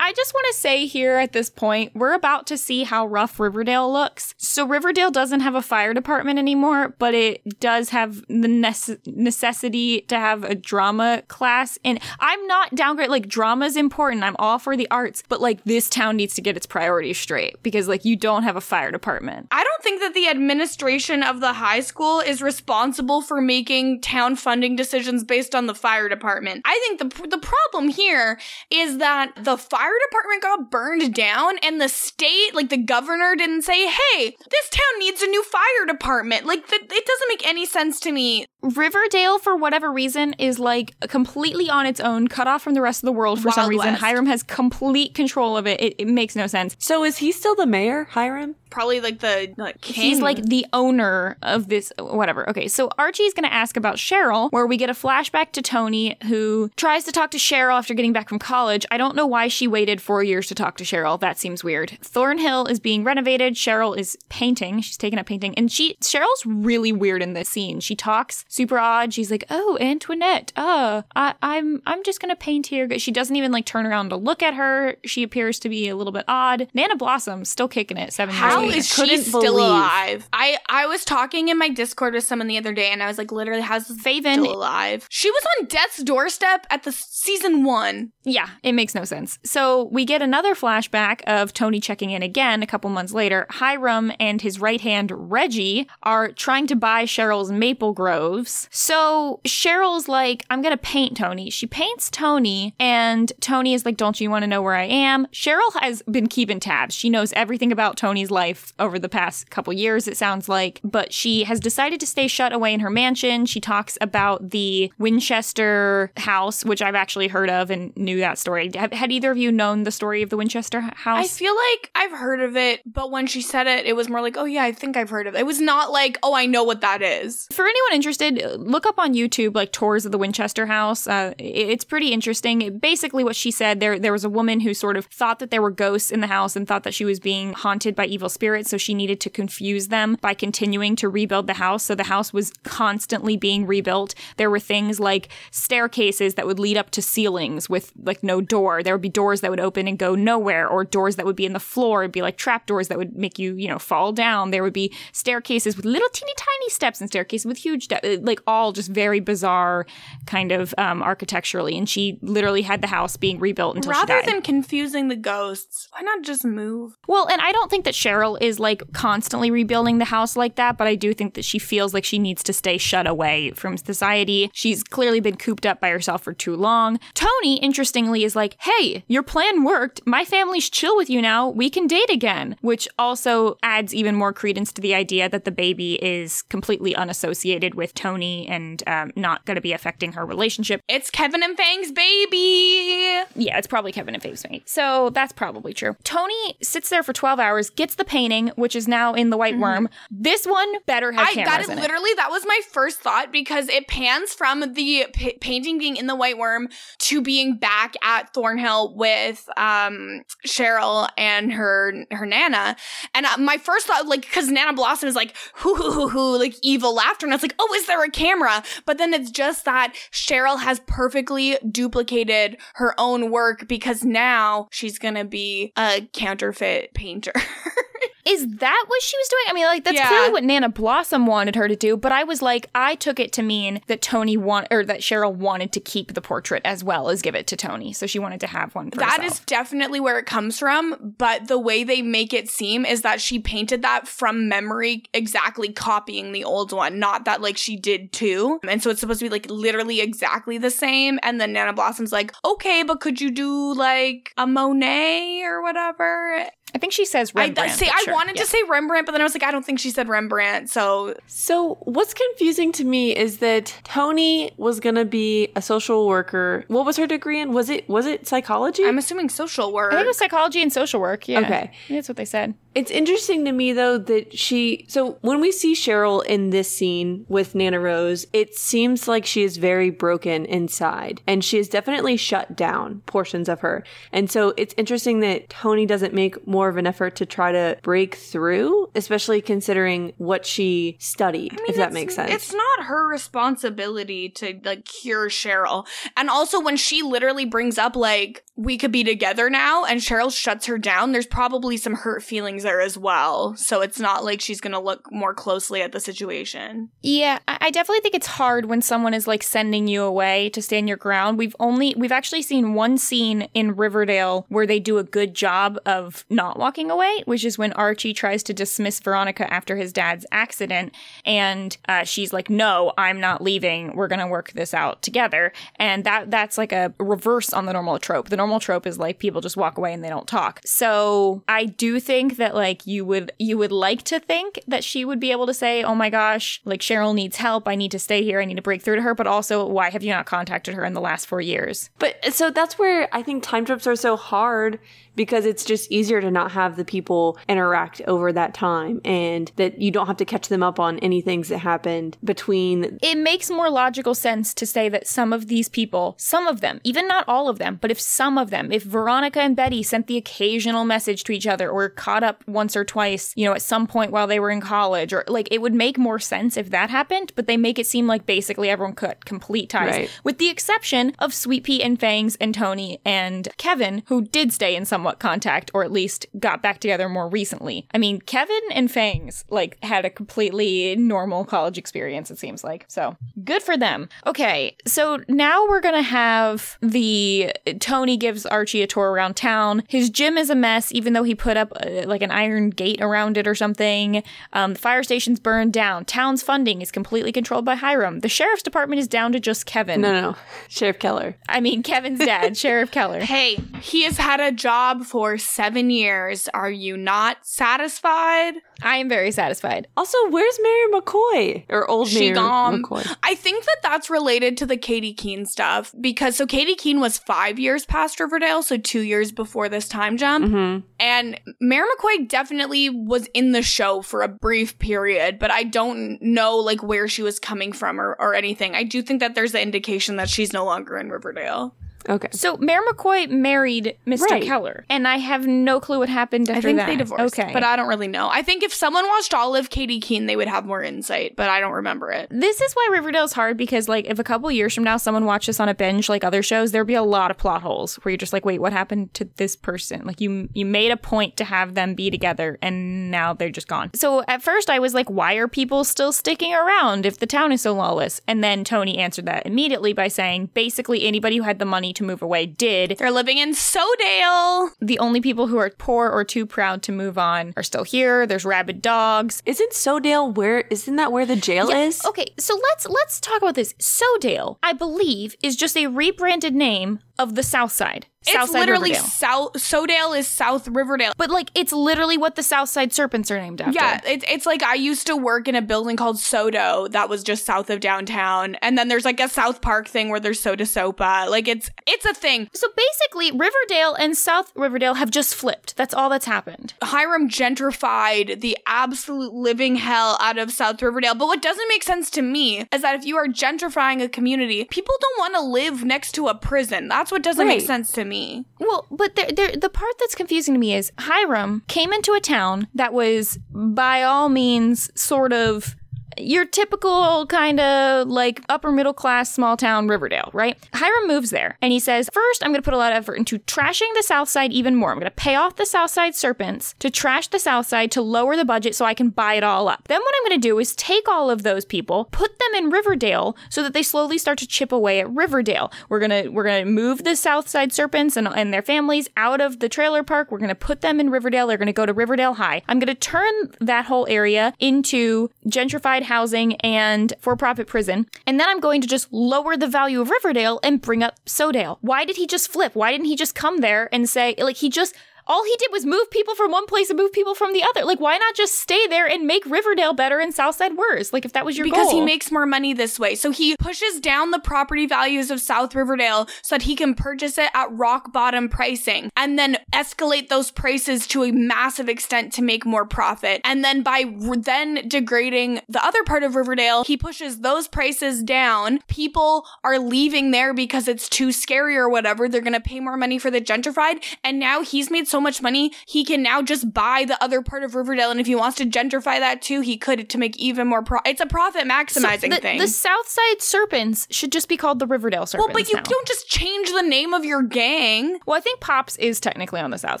I just want to say here at this point, we're about to see how rough Riverdale looks. So Riverdale doesn't have a fire department anymore, but it does have the nece- necessity to have a drama class. And I'm not downgrade like drama's important. I'm all for the arts, but like this town needs to get its priorities straight because like you don't have a fire department. I don't think that the administration of the high school is responsible for making town funding decisions based on the fire department. I think the the problem here is that the fire department got burned down and the state, like the governor didn't say, "Hey, this town needs a new fire department." Like th- it doesn't make any sense to me. Riverdale, for whatever reason, is like completely on its own, cut off from the rest of the world for some reason. West. Hiram has complete control of it. it. It makes no sense. so is he still the mayor, Hiram? Probably like the like, king. He's like the owner of this, whatever. Okay, so Archie's gonna ask about Cheryl, where we get a flashback to Toni, who tries to talk to Cheryl after getting back from college. I don't know why she waited four years to talk to Cheryl. That seems weird. Thornhill is being renovated. Cheryl is painting. She's taking up painting, and she Cheryl's really weird in this scene. She talks super odd. She's like, "Oh, Antoinette. Uh, I, I'm I'm just gonna paint here." She doesn't even like turn around to look at her. She appears to be a little bit odd. Nana Blossom still kicking it. Seven years How later. she couldn't still believe- alive? I I was talking in my Discord with someone the other day, and I was like, literally, how's this Faven- still alive? She was on death's doorstep at the season one. Yeah, it makes no sense. So we get another flashback of Toni checking in again a couple months later. Hiram and his right hand, Reggie, are trying to buy Cheryl's maple groves. So Cheryl's like, I'm going to paint Toni. She paints Toni, and Toni is like, Don't you want to know where I am? Cheryl has been keeping tabs. She knows everything about Toni's life over the past couple years, it sounds like, but she has decided to stay shut away in her mansion. She talks about the Winchester house, which I've actually heard of and knew that story. Have, had either of you known the story of the Winchester house? I feel like I've heard of it, but when she said it, it was more like, oh yeah, I think I've heard of it. It was not like, oh, I know what that is. For anyone interested, look up on YouTube like tours of the Winchester house. Uh, it- it's pretty interesting. Basically, what she said there there was a woman who sort of thought that there were ghosts in the house and thought that she was being haunted by evil spirits, so she needed to confuse them by continuing to rebuild the house. So the house was constantly being rebuilt. There were things like staircases that would lead up to ceilings with like no door. There would be doors that would open and go nowhere, or doors that would be in the floor. It'd be like trap doors that would make you, you know, fall down. There would be staircases with little teeny tiny steps and staircases with huge, ste- like all just very bizarre kind of um, architecturally. And she literally had the house being rebuilt until she Rather than confusing the ghosts, why not just move? Well, and I don't think that Cheryl is like constantly rebuilding the house like that, but I do think that she feels like she needs to stay shut away from society. She's clearly been cooped up by herself for too long. Toni, interestingly, is like, hey, your plan worked. My family's chill with you now. We can date again, which also adds even more credence to the idea that the baby is completely unassociated with Toni and um, not going to be affecting her relationship. It's Kevin and Fang's baby. Yeah, it's probably Kevin and Fang's mate. So that's probably true. Toni sits there for 12 hours, gets the painting, which is now in the Whyte Wyrm. This one better have Mm-hmm. I cameras that in it. literally that was my first thought because it pans from the p- painting being in the Whyte Wyrm to being back at Thornhill with um Cheryl and her her Nana, and uh, my first thought like because Nana Blossom is like hoo hoo hoo hoo like evil laughter, and I was like oh is there a camera? But then it's just that Cheryl has perfectly duplicated her own work because now she's gonna be a counterfeit painter. is that what she was doing? I mean, like that's Yeah. clearly what Nana Blossom wanted her to do, but I was like, I took it to mean that Toni want or that Cheryl wanted to keep the portrait as well as give it to Toni, so she wanted to have one. That herself. is definitely where it comes from, but the way they make it seem is that she painted that from memory, exactly copying the old one, not that like she did too. And so it's supposed to be like literally exactly the same. And then Nana Blossom's like, okay, but could you do like a Monet or whatever? I think she says I Rembrandt. say but I sure, wanted yeah. to say Rembrandt, but then I was like, I don't think she said Rembrandt. So So, what's confusing to me is that Toni was going to be a social worker. What was her degree in? Was it was it psychology? I'm assuming social work. I think it was psychology and social work. Yeah. Okay. That's what they said. It's interesting to me though that she so when we see Cheryl in this scene with Nana Rose, it seems like she is very broken inside and she has definitely shut down portions of her. And so it's interesting that Toni doesn't make more of an effort to try to break through, especially considering what she studied, if that makes sense. It's not her responsibility to like cure Cheryl. And also when she literally brings up like we could be together now and Cheryl shuts her down, there's probably some hurt feelings as well. So it's not like she's going to look more closely at the situation. Yeah, I definitely think it's hard when someone is like sending you away to stand your ground. We've only we've actually seen one scene in Riverdale where they do a good job of not walking away, which is when Archie tries to dismiss Veronica after his dad's accident, and uh, she's like, "No, I'm not leaving. We're gonna work this out together." And that that's like a reverse on the normal trope. The normal trope is like people just walk away and they don't talk. So I do think that like you would you would like to think that she would be able to say, "Oh my gosh, like Cheryl needs help. I need to stay here. I need to break through to her." But also, why have you not contacted her in the last four years? But so that's where I think time trips are so hard because it's just easier to not have the people interact over that time and that you don't have to catch them up on any things that happened between It makes more logical sense to say that some of these people, some of them, even not all of them, but if some of them, if Veronica and Betty sent the occasional message to each other or caught up once or twice, you know, at some point while they were in college, or like it would make more sense if that happened, but they make it seem like basically everyone cut complete ties, Right. with the exception of Sweet Pea and Fangs and Toni and Kevin, who did stay in somewhat contact or at least got back together more recently. I mean, Kevin and Fangs like had a completely normal college experience, it seems like. So good for them. Okay, so now we're gonna have the Toni gives Archie a tour around town. His gym is a mess, even though he put up uh, like an iron gate around it or something. Um, the fire station's burned down. Town's funding is completely controlled by Hiram. The sheriff's department is down to just Kevin. no no no Sheriff Keller. I mean, Kevin's dad, Sheriff Keller. Hey, he has had a job for seven years. Are you not satisfied? I am very satisfied. Also, where's Mayor McCoy or old She Mary gone. McCoy? I think that that's related to the Katy Keene stuff because so Katy Keene was five years past Riverdale, so two years before this time jump. Mm-hmm. And Mayor McCoy definitely was in the show for a brief period, but I don't know like where she was coming from or, or anything. I do think that there's an indication that she's no longer in Riverdale. Okay. So Mayor McCoy married Mr. Right. Keller, and I have no clue what happened after I think that. they divorced, Okay, but I don't really know. I think if someone watched all of Katy Keene, they would have more insight, but I don't remember it. this is why Riverdale's hard because, like, if a couple years from now someone watched this on a binge like other shows, there'd be a lot of plot holes where you're just like, wait, what happened to this person? Like, you you made a point to have them be together, and now they're just gone. So at first I was like, why are people still sticking around if the town is so lawless? And then Toni answered that immediately by saying, basically anybody who had the money to move away did. They're living in Sodale. The only people who are poor or too proud to move on are still here. There's rabid dogs. Isn't Sodale where isn't that where the jail is? Okay, so let's let's talk about this. Sodale, I believe, is just a rebranded name of the South Side. South it's Side literally Riverdale. South Sodale is South Riverdale. But like it's literally what the South Side Serpents are named after. Yeah, it's it's like I used to work in a building called Sodo that was just south of downtown, and then there's like a South Park thing where there's Soda Sopa. Like it's it's a thing. So basically, Riverdale and South Riverdale have just flipped. That's all that's happened. Hiram gentrified the absolute living hell out of South Riverdale. But what doesn't make sense to me is that if you are gentrifying a community, people don't want to live next to a prison. That's what doesn't make sense to me. Well, but the part that's confusing to me is Hiram came into a town that was, by all means, sort of your typical kind of like upper middle class small town Riverdale, right? Hiram moves there and he says, First, I'm going to put a lot of effort into trashing the South Side even more. I'm going to pay off the South Side Serpents to trash the South Side to lower the budget so I can buy it all up. Then, what I'm going to do is take all of those people, put them in Riverdale so that they slowly start to chip away at Riverdale. We're going to we're going to move the South Side Serpents and, and their families out of the trailer park. We're going to put them in Riverdale. They're going to go to Riverdale High. I'm going to turn that whole area into gentrified housing and for profit prison. And then I'm going to just lower the value of Riverdale and bring up Sodale. Why did he just flip? Why didn't he just come there and say, like, he just all he did was move people from one place and move people from the other. Like, why not just stay there and make Riverdale better and Southside worse? Like, if that was your goal. because goal. he makes more money this way. So he pushes down the property values of South Riverdale so that he can purchase it at rock bottom pricing and then escalate those prices to a massive extent to make more profit. And then by then degrading the other part of Riverdale, he pushes those prices down. People are leaving there because it's too scary or whatever. They're going to pay more money for the gentrified. And now he's made so much money, he can now just buy the other part of Riverdale. And if he wants to gentrify that too, he could to make even more pro. It's a profit So maximizing the, thing. The Southside Serpents should just be called the Riverdale Serpents. well, but you now. don't just change the name of your gang. Well, I think Pops is technically on the South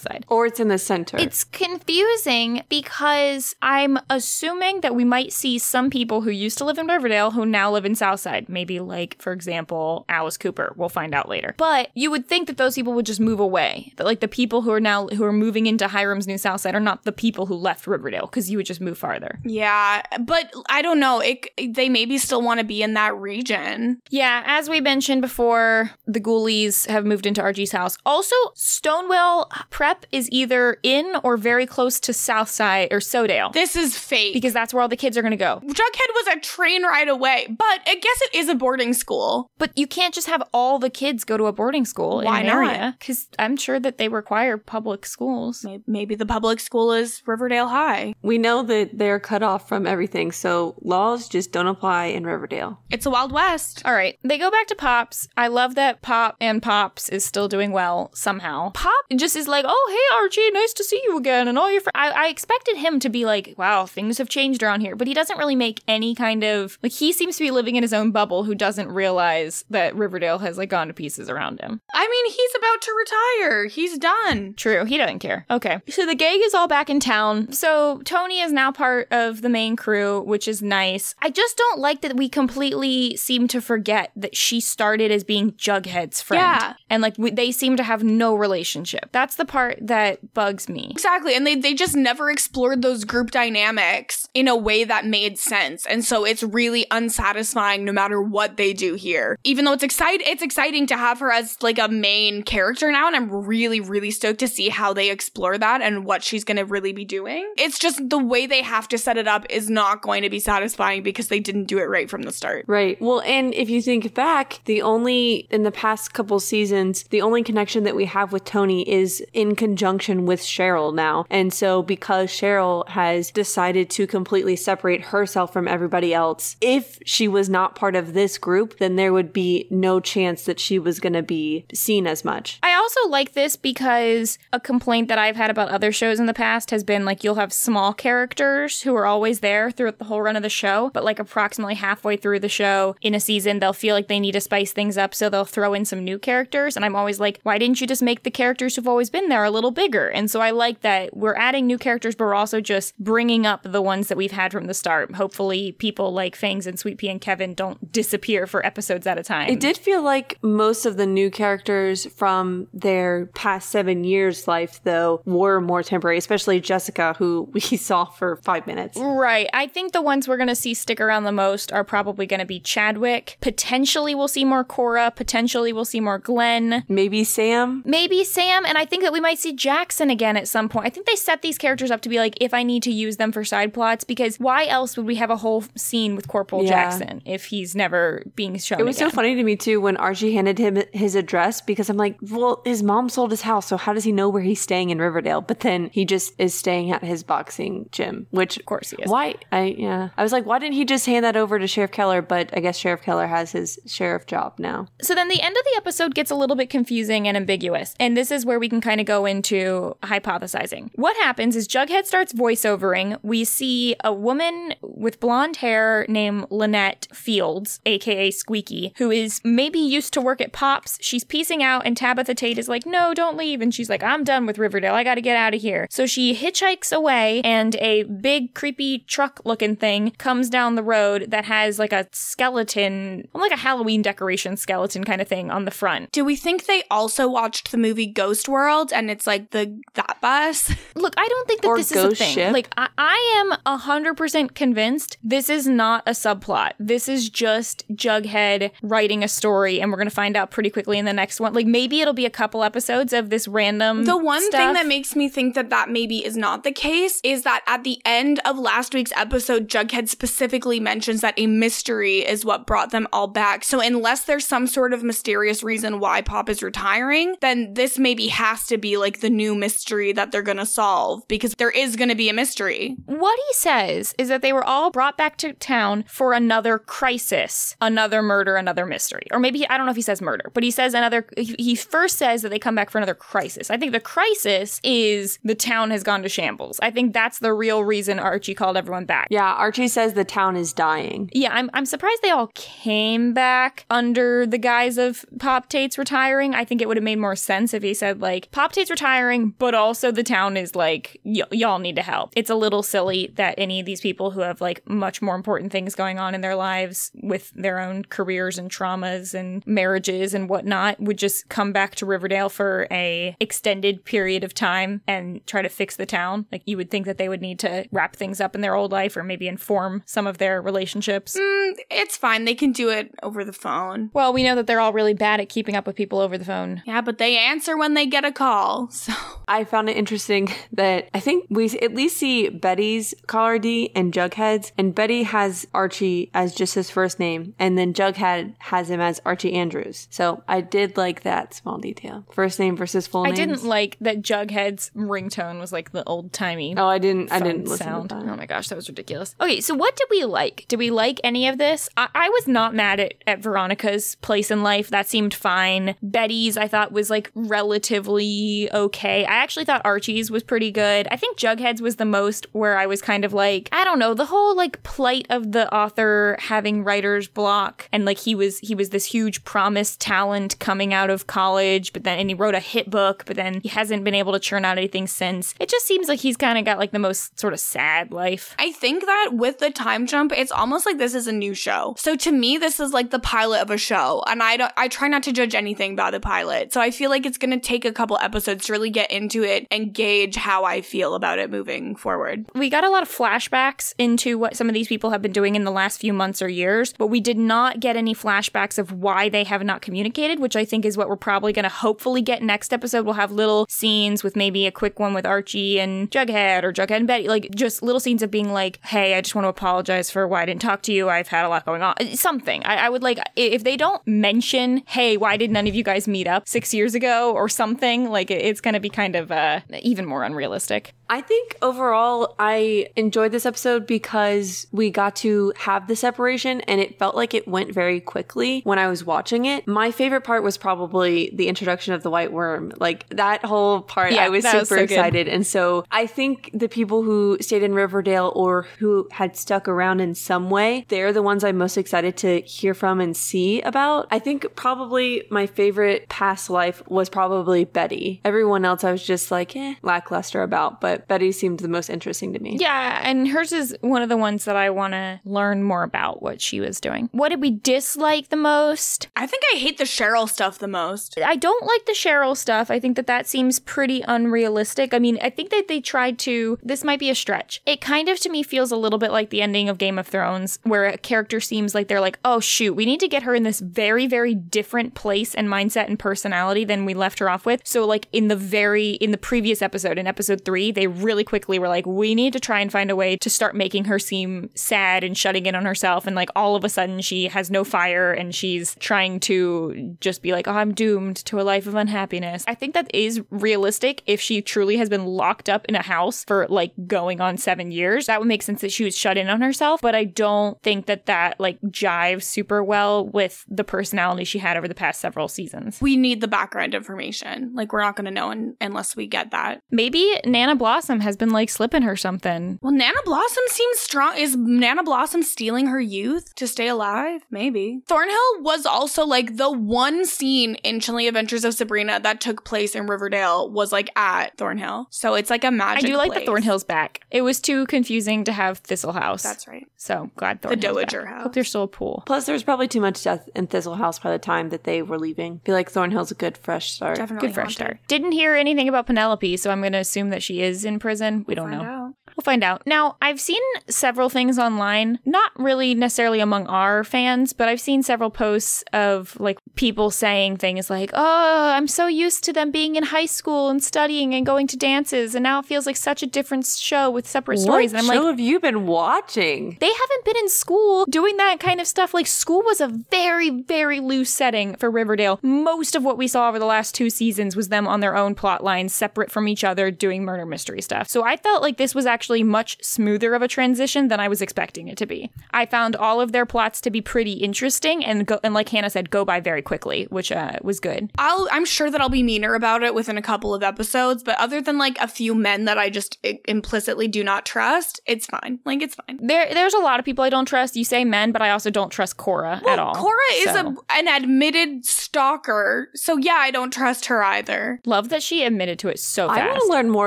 Side. Or it's in the center. It's confusing because I'm assuming that we might see some people who used to live in Riverdale who now live in Southside. Maybe, like, for example, Alice Cooper. We'll find out later. But you would think that those people would just move away. That, like, the people who are now who are moving into Hiram's new Southside are not the people who left Riverdale because you would just move farther. Yeah, but I don't know. It they maybe still want to be in that region. Yeah, as we mentioned before, the Ghoulies have moved into RG's house. Also, Stonewall Prep is either in or very close to Southside or Sodale. This is fake. because that's where all the kids are going to go. Jughead was a train ride away, but I guess it is a boarding school. But you can't just have all the kids go to a boarding school Why not? area because I'm sure that they require public schools. Maybe the public school is Riverdale High. we know that they're cut off from everything, so laws just don't apply in Riverdale. It's a Wild West. All right, they go back to Pops. I love that Pop and Pops is still doing well somehow. Pop just is like, "Oh, hey Archie, nice to see you again," and all your. Fr-. I, I expected him to be like, "Wow, things have changed around here," but he doesn't really make any kind of like. He seems to be living in his own bubble. Who doesn't realize that Riverdale has like gone to pieces around him. I mean, he's about to retire. He's done. True, he doesn't care. Okay. So the gang is all back in town. So Toni is now part of the main crew, which is nice. I just don't like that we completely seem to forget that she started as being Jughead's friend. Yeah. And like we, they seem to have no relationship. That's the part that bugs me. Exactly. And they, they just never explored those group dynamics in a way that made sense. And so it's really unsatisfying no matter what they do here. Even though it's exciting, it's exciting to have her as like a main character now. And I'm really, really stoked to see how they explore that and what she's going to really be doing. It's just the way they have to set it up is not going to be satisfying because they didn't do it right from the start. Right. Well, and if you think back, the only, in the past couple seasons, the only connection that we have with Toni is in conjunction with Cheryl now. And so because Cheryl has decided to completely separate herself from everybody else, if she was not part of this group, then there would be no chance that she was going to be seen as much. I also like this because complaint that I've had about other shows in the past has been like you'll have small characters who are always there throughout the whole run of the show, but like approximately halfway through the show in a season, they'll feel like they need to spice things up, so they'll throw in some new characters. And I'm always like, why didn't you just make the characters who've always been there a little bigger? And so I like that we're adding new characters, but we're also just bringing up the ones that we've had from the start. Hopefully, people like Fangs and Sweet Pea and Kevin don't disappear for episodes at a time. It did feel like most of the new characters from their past seven years' life, though, were more temporary, especially Jessica, who we saw for five minutes. Right. I think the ones we're going to see stick around the most are probably going to be Chadwick. Potentially we'll see more Cora. Potentially we'll see more Glenn. Maybe Sam. Maybe Sam. And I think that we might see Jackson again at some point. I think they set these characters up to be like, if I need to use them for side plots, because why else would we have a whole scene with Corporal Yeah. Jackson if he's never being shown It was again? so funny to me too when Archie handed him his address because I'm like, well, his mom sold his house, so how does he know where where he's staying in Riverdale, but then he just is staying at his boxing gym, which Of course he is. why I yeah. I was like, why didn't he just hand that over to Sheriff Keller? But I guess Sheriff Keller has his sheriff job now. So then the end of the episode gets a little bit confusing and ambiguous. And this is where we can kind of go into hypothesizing. What happens is Jughead starts voiceovering. We see a woman with blonde hair named Lynette Fields, aka Squeaky, who is maybe used to work at Pops. She's piecing out, and Tabitha Tate is like, No, don't leave. And she's like, I'm done with Riverdale. I gotta get out of here. So she hitchhikes away, and a big, creepy truck looking thing comes down the road that has like a skeleton, like a Halloween decoration skeleton kind of thing on the front. Do we think they also watched the movie Ghost World and it's like the that bus? Look, I don't think that Or this is a thing. Ship. Like, I, I am a hundred percent convinced this is not a subplot. This is just Jughead writing a story, and we're gonna find out pretty quickly in the next one. Like, maybe it'll be a couple episodes of this random. The one thing that makes me think that that maybe is not the case is that at the end of last week's episode, Jughead specifically mentions that a mystery is what brought them all back. So unless there's some sort of mysterious reason why Pop is retiring, then this maybe has to be like the new mystery that they're gonna solve because there is gonna be a mystery. What he says is that they were all brought back to town for another crisis, another murder, another mystery. Or maybe, I don't know if he says murder, but he says another, he he first says that they come back for another crisis. I think the crisis is the town has gone to shambles. I think that's the real reason Archie called everyone back. Yeah, Archie says the town is dying. Yeah, I'm, I'm surprised they all came back under the guise of Pop Tate's retiring. I think it would have made more sense if he said, like, Pop Tate's retiring, but also the town is like, y- y'all need to help. It's a little silly that any of these people who have, like, much more important things going on in their lives with their own careers and traumas and marriages and whatnot would just come back to Riverdale for a extended period of time and try to fix the town. Like, you would think that they would need to wrap things up in their old life or maybe inform some of their relationships. Mm, it's fine. They can do it over the phone. Well, we know that they're all really bad at keeping up with people over the phone. Yeah, but they answer when they get a call. So I found it interesting that I think we at least see Betty's caller ID and Jughead's, and Betty has Archie as just his first name, and then Jughead has him as Archie Andrews. So I did like that small detail. First name versus full I name. didn't like that Jughead's ringtone was like the old timey. Oh, I didn't. I didn't listen sound. to that. Oh my gosh, that was ridiculous. Okay, so what did we like? Did we like any of this? I, I was not mad at, at Veronica's place in life. That seemed fine. Betty's, I thought, was like relatively okay. I actually thought Archie's was pretty good. I think Jughead's was the most where I was kind of like, I don't know, the whole like plight of the author having writer's block and like he was he was this huge promised talent coming out of college, but then and he wrote a hit book, but then he hasn't been able to churn out anything since. It just seems like he's kind of got like the most sort of sad life. I think that with the time jump, it's almost like this is a new show. So to me, this is like the pilot of a show, and I don't. I try not to judge anything by the pilot. So I feel like it's gonna take a couple episodes to really get into it and gauge how I feel about it moving forward. We got a lot of flashbacks into what some of these people have been doing in the last few months or years, but we did not get any flashbacks of why they have not communicated, which I think is what we're probably going to hopefully get next episode. We'll have little scenes with maybe a quick one with Archie and Jughead or Jughead and Betty, like just little scenes of being like, hey, I just want to apologize for why I didn't talk to you. I've had a lot going on. Something. I, I would like, if they don't mention, hey, why did none of you guys meet up six years ago or something, like it- it's going to be kind of uh, even more unrealistic. I think overall I enjoyed this episode because we got to have the separation and it felt like it went very quickly when I was watching it. My favorite part was probably the introduction of the Whyte Wyrm. Like that whole part, Yeah, I was super was so good. excited. And so I think the people who stayed in Riverdale or who had stuck around in some way, they're the ones I'm most excited to hear from and see about. I think probably my favorite past life was probably Betty. Everyone else I was just like, eh, lackluster about, but Betty seemed the most interesting to me. Yeah, and hers is one of the ones that I want to learn more about what she was doing. What did we dislike the most? I think I hate the Cheryl stuff the most. I don't like the Cheryl stuff. I think that that seems pretty unrealistic. I mean, I think that they tried to, this might be a stretch. It kind of to me feels a little bit like the ending of Game of Thrones, where a character seems like they're like, oh shoot, we need to get her in this very, very different place and mindset and personality than we left her off with. So, like in the very, in the previous episode, in episode three, they they really quickly were like, we need to try and find a way to start making her seem sad and shutting in on herself. And like all of a sudden she has no fire and she's trying to just be like, oh, I'm doomed to a life of unhappiness. I think that is realistic if she truly has been locked up in a house for like going on seven years. That would make sense that she was shut in on herself. But I don't think that that like jives super well with the personality she had over the past several seasons. We need the background information. Like, we're not going to know un- unless we get that. Maybe Nana Blossom has been like slipping her something. Well, Nana Blossom seems strong. Is Nana Blossom stealing her youth to stay alive? Maybe. Thornhill was also like the one scene in Chilling Adventures of Sabrina that took place in Riverdale was like at Thornhill. So it's like a magic. I do like place. the Thornhill's back. It was too confusing to have Thistle House. That's right. so glad Thornhill's Dowager back. House. Hope there's still a pool. Plus, there was probably too much death in Thistle House by the time that they were leaving. I feel like Thornhill's a good fresh start. Definitely Good fresh haunted. start. Didn't hear anything about Penelope, so I'm going to assume that she is in prison. We don't know. out. We'll find out. Now, I've seen several things online, not really necessarily among our fans, but I've seen several posts of like people saying things like, Oh, I'm so used to them being in high school and studying and going to dances, and now it feels like such a different show with separate stories. What and I'm show like, have you been watching? they haven't been in school doing that kind of stuff. Like, school was a very, very loose setting for Riverdale. Most of what we saw over the last two seasons was them on their own plot lines, separate from each other, doing murder mystery stuff. So I felt like this was actually much smoother of a transition than I was expecting it to be. I found all of their plots to be pretty interesting and go, and like Hannah said, go by very quickly, which uh, was good. I'll, I'm sure that I'll be meaner about it within a couple of episodes, but other than like a few men that I just i- implicitly do not trust, it's fine. Like, it's fine. There, there's a lot of people I don't trust. You say men, but I also don't trust Cora at all. Cora is So. a, an admitted stalker, so yeah, I don't trust her either. Love that she admitted to it so fast. I want to learn more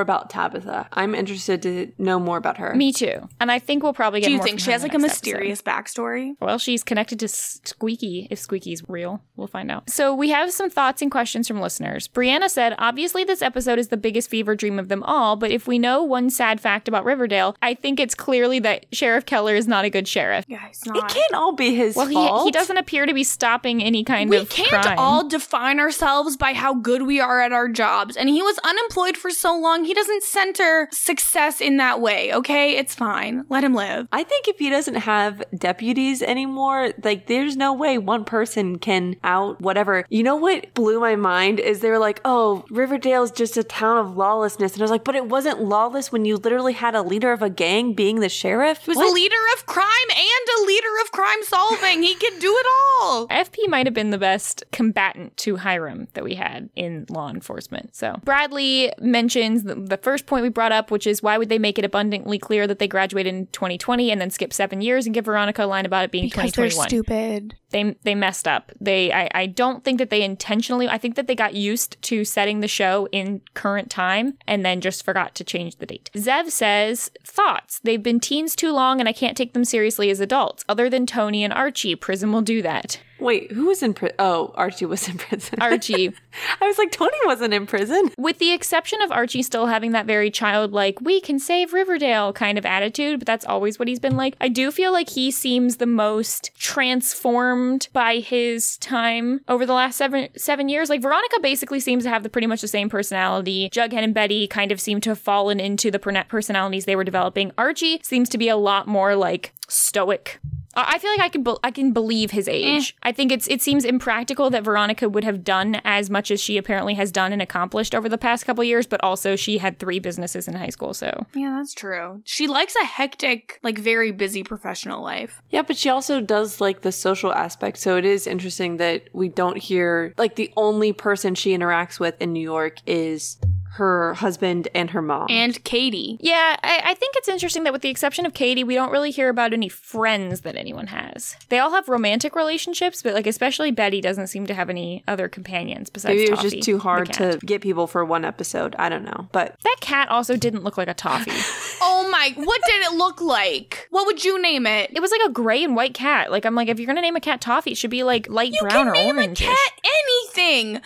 about Tabitha. I'm interested to know more about her. Me too. And I think we'll probably get more. Do you more think from she has like a next episode. mysterious backstory? Well, she's connected to Squeaky, if Squeaky's real. We'll find out. So, we have some thoughts and questions from listeners. Brianna said, Obviously, this episode is the biggest fever dream of them all, but if we know one sad fact about Riverdale, I think it's clearly that Sheriff Keller is not a good sheriff. Yeah, he's it can't all be his Well, he, he doesn't appear to be stopping any kind we of We can't crime. all define ourselves by how good we are at our jobs. And he was unemployed for so long, he doesn't center success in that way, okay? It's fine. Let him live. I think if he doesn't have deputies anymore, like there's no way one person can out whatever. You know what blew my mind is they were like, "Oh, Riverdale's just a town of lawlessness," and I was like, "But it wasn't lawless when you literally had a leader of a gang being the sheriff." He was What? a leader of crime and a leader of crime solving. he could do it all. FP might have been the best combatant to Hiram that we had in law enforcement. So Bradley mentions the, the first point we brought up, which is why would they make it abundantly clear that they graduated in 2020 and then skip seven years and give Veronica a line about it being 2021? They're stupid. they they messed up. They I, I don't think that they intentionally. I think that they got used to setting the show in current time and then just forgot to change the date. Zev says thoughts. They've been teens too long, and I can't take them seriously as adults. Other than Toni and Archie, Prism will do that. Wait, who was in prison? Oh, Archie was in prison. Archie, I was like, Toni wasn't in prison. with the exception of Archie still having that very childlike, we can save Riverdale kind of attitude, but that's always what he's been like. I do feel like he seems the most transformed by his time over the last seven seven years. Like Veronica basically seems to have the pretty much the same personality. Jughead and Betty kind of seem to have fallen into the per- personalities they were developing. Archie seems to be a lot more like stoic. I I feel like I can be- I can believe his eh. age. I think it's it seems impractical that Veronica would have done as much as she apparently has done and accomplished over the past couple years, but also she had three businesses in high school, so Yeah, that's true. She likes a hectic, like very busy professional life. Yeah, but she also does like the social aspect. So it is interesting that we don't hear like the only person she interacts with in New York is her husband and her mom. And Katy. Yeah, I, I think it's interesting that with the exception of Katy, we don't really hear about any friends that anyone has. They all have romantic relationships, but like especially Betty doesn't seem to have any other companions besides Maybe it was Toffee, just too hard to get people for one episode. I don't know. But That cat also didn't look like a toffee. Oh my, what did it look like? What would you name it? it was like a gray and white cat. Like I'm like, if you're gonna name a cat toffee, it should be like light You brown can or name orange. a cat anything. It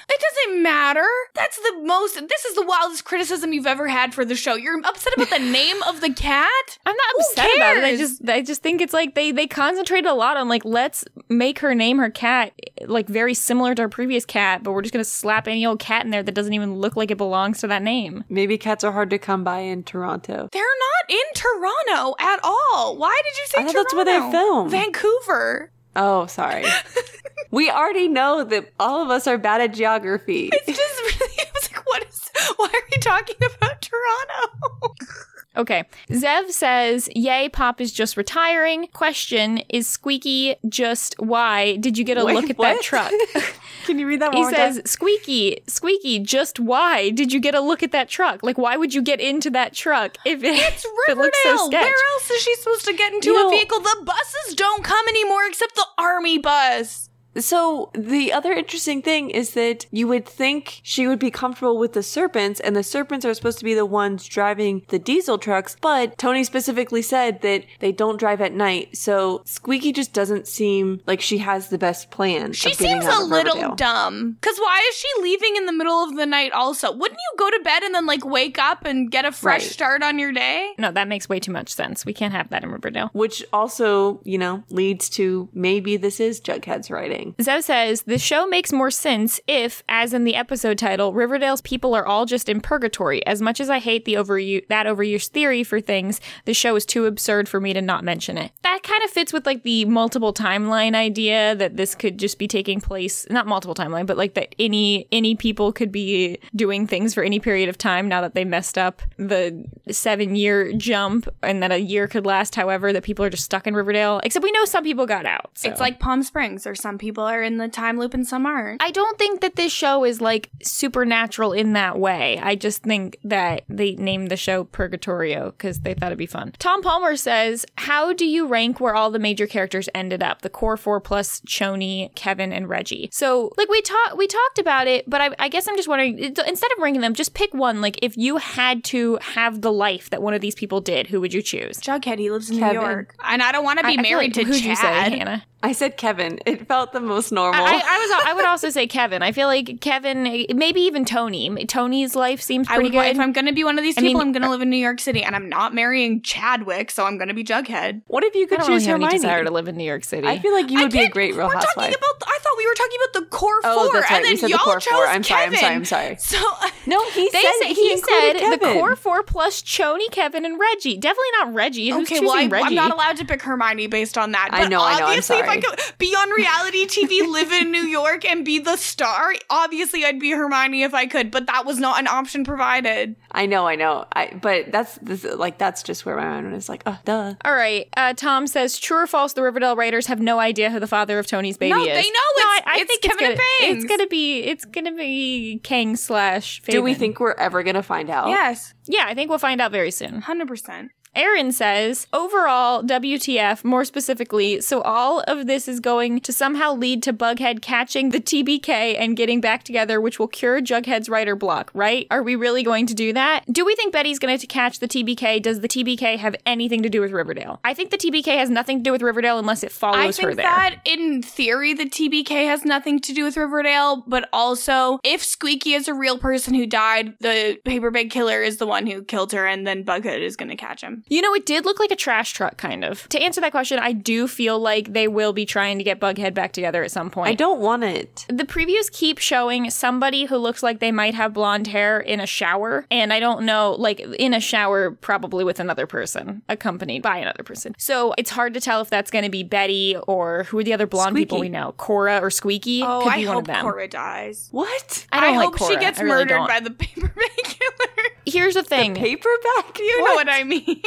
doesn't matter. That's the most. This is the wildest criticism you've ever had for the show. You're upset about the name of the cat. I'm not Who upset about it. I just I just think it's like they they concentrated a lot on like let's make her name her cat like very similar to her previous cat, but we're just gonna slap any old cat in there that doesn't even look like it belongs to that name. Maybe cats are hard to come by in Toronto. They're not in Toronto at all. Why did you say I thought Toronto? that's where they film. Vancouver. Oh, sorry. we already know that all of us are bad at geography. It's just really, I was like, what is, why are we talking about Toronto? Okay. Zev says, Yay, Pop is just retiring. Question Is Squeaky just why? Did you get a Wait, look at what? that truck? Can you read that one he says, time? Squeaky, Squeaky, just why did you get a look at that truck? Like, why would you get into that truck if it, It's if it looks so sketch? Where else is she supposed to get into You a know- vehicle? The buses don't come anymore except the army bus. So the other interesting thing is that you would think she would be comfortable with the serpents, and the serpents are supposed to be the ones driving the diesel trucks. But Toni specifically said that they don't drive at night, so Squeaky just doesn't seem like she has the best plan. She of seems out a of little Riverdale. dumb. Because why is she leaving in the middle of the night also? Wouldn't you go to bed and then like wake up and get a fresh Right. start on your day? No, that makes way too much sense. We can't have that in Riverdale. Which also, you know, leads to maybe this is Jughead's writing. Zev says the show makes more sense if, as in the episode title, Riverdale's people are all just in purgatory. As much as I hate the overuse that overuse theory for things, the show is too absurd for me to not mention it. That kind of fits with like the multiple timeline idea that this could just be taking place not multiple timeline, but like that any any people could be doing things for any period of time now that they messed up the seven year jump and that a year could last however that people are just stuck in Riverdale. Except we know some people got out. so. It's like Palm Springs, or some people are in the time loop and some aren't. I don't think that this show is like supernatural in that way. I just think that they named the show Purgatorio because they thought it'd be fun. Tom Palmer says, How do you rank where all the major characters ended up? The core four plus Choni, Kevin, and Reggie. So, like, we talked we talked about it, but I, I guess I'm just wondering instead of ranking them, just pick one. Like, if you had to have the life that one of these people did, who would you choose? Jughead, he lives in Kevin. New York. And I don't want to be I- I married like- to who'd Chad. you say, Hannah? I said Kevin. It felt the most normal. I, I was. I would also say Kevin. I feel like Kevin, maybe even Toni. Toni's life seems I pretty would, good. if I'm going to be one of these I people, mean- I'm going to uh, live in New York City, and I'm not marrying Chadwick, so I'm going to be Jughead. what if you I could don't really choose have any Hermione? desire to live in New York City. I feel like you would be a great Real We're Housewife. talking about. I thought we were talking about the core Oh, four, that's right. and We then said y'all core chose four. I'm sorry, I'm Kevin. sorry, I'm sorry. So no, he they said said he, he included said the core four plus Choni, Kevin, and Reggie. Definitely not Reggie. Who's okay, well, I, Reggie? I'm not allowed to pick Hermione based on that. I know, I know, I'm obviously, if I sorry. Could be on reality TV, live in New York, and be the star, obviously I'd be Hermione if I could. But that was not an option provided. I know, I know. I but that's this, like that's just where my mind is like, oh, duh. All right. Uh, Tom says, "True or false? The Riverdale writers have no idea who the father of Toni's baby is. No, is." they know it's- I, I it's think Kevin it's gonna, Bangs. It's gonna be. It's gonna be Kang slash. Do we think we're ever gonna find out? Yes, Yeah, I think we'll find out very soon. hundred percent. Aaron says, overall, WTF, more specifically, so all of this is going to somehow lead to Bughead catching the TBK and getting back together, which will cure Jughead's writer block, right? Are we really going to do that? Do we think Betty's going to catch the TBK? Does the TBK have anything to do with Riverdale? I think the TBK has nothing to do with Riverdale unless it follows her there. I think that in theory the TBK has nothing to do with Riverdale, but also if Squeaky is a real person who died, the paper bag killer is the one who killed her, and then Bughead is going to catch him. You know, it did look like a trash truck, kind of. To answer that question, I do feel like they will be trying to get Bughead back together at some point. I don't want it. The previews keep showing somebody who looks like they might have blonde hair in a shower. And I don't know, like in a shower, probably with another person, accompanied by another person. So it's hard to tell if that's going to be Betty or who are the other blonde people we know. Cora or Squeaky. Oh, Could I be one hope of them. Cora dies. What? I don't like hope she Cora. gets I really murdered don't. by the paper bag killer. Here's the thing. Paperback? you know what I mean.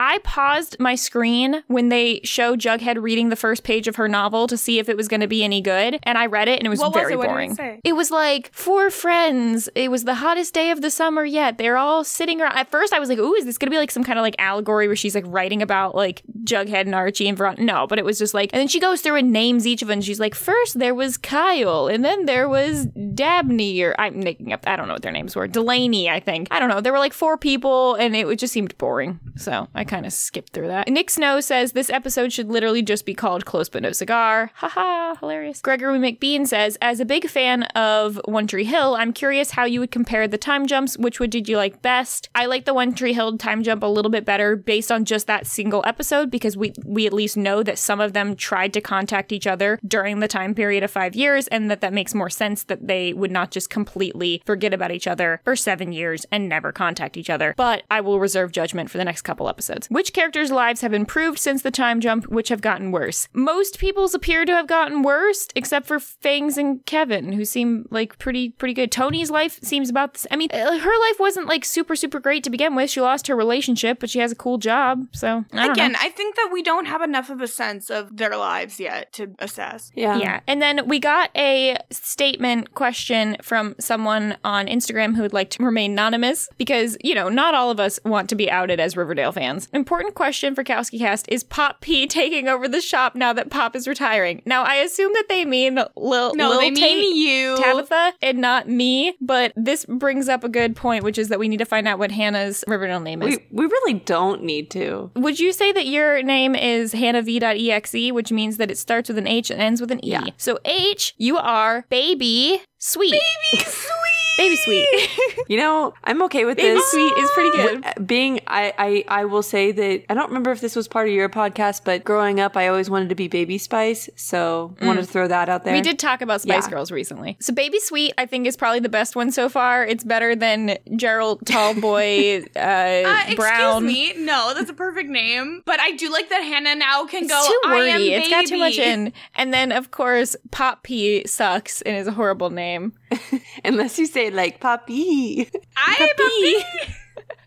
I paused my screen when they showed Jughead reading the first page of her novel to see if it was going to be any good, and I read it and it was What was very it? Did it boring. say? was like four friends. It was the hottest day of the summer yet. They're all sitting around. At first, I was like, "Ooh, is this going to be like some kind of like allegory where she's like writing about like Jughead and Archie and Veronica?" No, but it was just like, and then she goes through and names each of them. She's like, first there was Kyle, and then there was Dabney, or I'm making up. I don't know what their names were. Delaney, I think. I don't know. There were like four people, and it just seemed boring. So I kind of skipped through that. Nick Snow says this episode should literally just be called Close But No Cigar. Haha, hilarious. Gregory McBean says, as a big fan of One Tree Hill, I'm curious how you would compare the time jumps. Which one did you like best? I like the One Tree Hill time jump a little bit better based on just that single episode because we we at least know that some of them tried to contact each other during the time period of five years, and that that makes more sense that they would not just completely forget about each other for seven years and never contact each other. But I will reserve judgment for the next couple episodes. Which characters' lives have improved since the time jump? Which have gotten worse? Most people's appear to have gotten worse, except for Fangs and Kevin, who seem like pretty pretty good. Toni's life seems about. The, s- I mean, uh, her life wasn't like super super great to begin with. She lost her relationship, but she has a cool job. So I don't Again, know. I think that we don't have enough of a sense of their lives yet to assess. Yeah. Yeah. And then we got a statement question from someone on Instagram who would like to remain anonymous because, you know, not all of us want to be outed as Riverdale fans. Important question for Kowski Cast is Pop P taking over the shop now that Pop is retiring? Now, I assume that they mean Lil, No, Lil they Tate- mean you. Tabitha and not me, but this brings up a good point, which is that we need to find out what Hannah's Riverdale name is. We, we really don't need to. Would you say that your name is Hannah HannahV.exe, which means that it starts with an H and ends with an E? Yeah. So H, you are baby sweet. Baby sweet. Baby sweet. You know, I'm okay with baby this. sweet is pretty good. Being, I, I, I will say that I don't remember if this was part of your podcast, but growing up, I always wanted to be Baby Spice, so I wanted to throw that out there. We did talk about Spice Yeah. Girls recently. So Baby Sweet, I think, is probably the best one so far. It's better than Gerald Tallboy uh, Uh, excuse Brown. me. No, that's a perfect name. But I do like that Hannah now can It's go. too I am wordy. It's got too much baby." in. And then, of course, Pop P sucks and is a horrible name. Unless you say like Poppy. I am a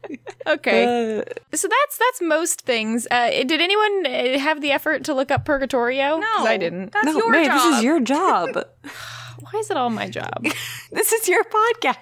P. Okay. Uh, So that's that's most things. Uh, did anyone uh, have the effort to look up Purgatorio? No, 'Cause I didn't. That's no, your May, job. this is your job. Why is it all my job? this is your podcast.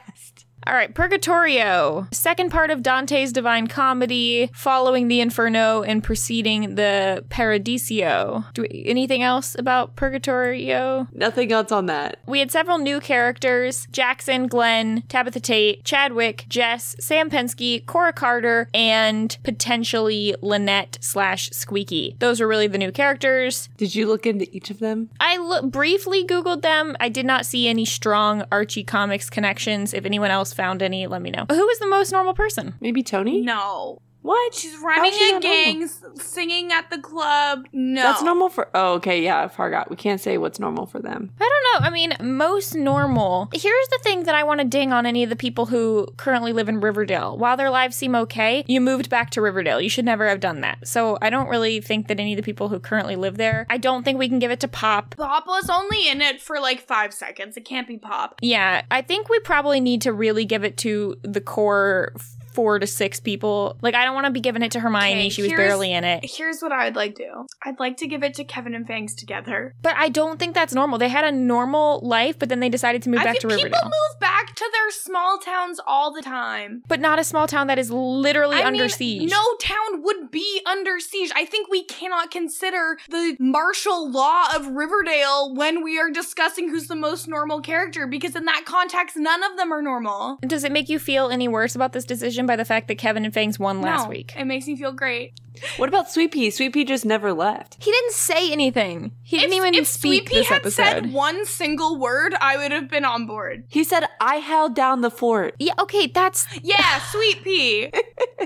All right, Purgatorio, second part of Dante's Divine Comedy, following the Inferno and preceding the Paradiso. Do we, anything else about Purgatorio? Nothing else on that. We had several new characters Jackson, Glenn, Tabitha Tate, Chadwick, Jess, Sam Pensky, Cora Carter, and potentially Lynette slash Squeaky. Those were really the new characters. Did you look into each of them? I lo- briefly Googled them. I did not see any strong Archie comics connections. If anyone else found any, let me know. Who is the most normal person? Maybe Toni? No. What? She's running she a not normal? gang, s- singing at the club. No. That's normal for. Oh, okay. Yeah, I forgot. We can't say what's normal for them. I don't know. I mean, most normal. Here's the thing that I want to ding on any of the people who currently live in Riverdale. While their lives seem okay, you moved back to Riverdale. You should never have done that. So I don't really think that any of the people who currently live there, I don't think we can give it to Pop. Pop was only in it for like five seconds. It can't be Pop. Yeah, I think we probably need to really give it to the core four to six people. Like, I don't want to be giving it to Hermione. Okay, she was barely in it. Here's what I would like to do. I'd like to give it to Kevin and Fangs together. But I don't think that's normal. They had a normal life, but then they decided to move I back think to people Riverdale. move back to their small towns all the time. but not a small town that is literally I under mean, siege. No town would be under siege. I think we cannot consider the martial law of Riverdale when we are discussing who's the most normal character because in that context, none of them are normal. Does it make you feel any worse about this decision by the fact that Kevin and Fangs won last No, week? It makes me feel great. What about Sweet Pea? Sweet Pea just never left. He didn't say anything. He didn't if, even if speak Sweet Pea this had episode. said one single word, I would have been on board. He said, "I held down the fort." yeah, okay, that's. Yeah, Sweet Pea.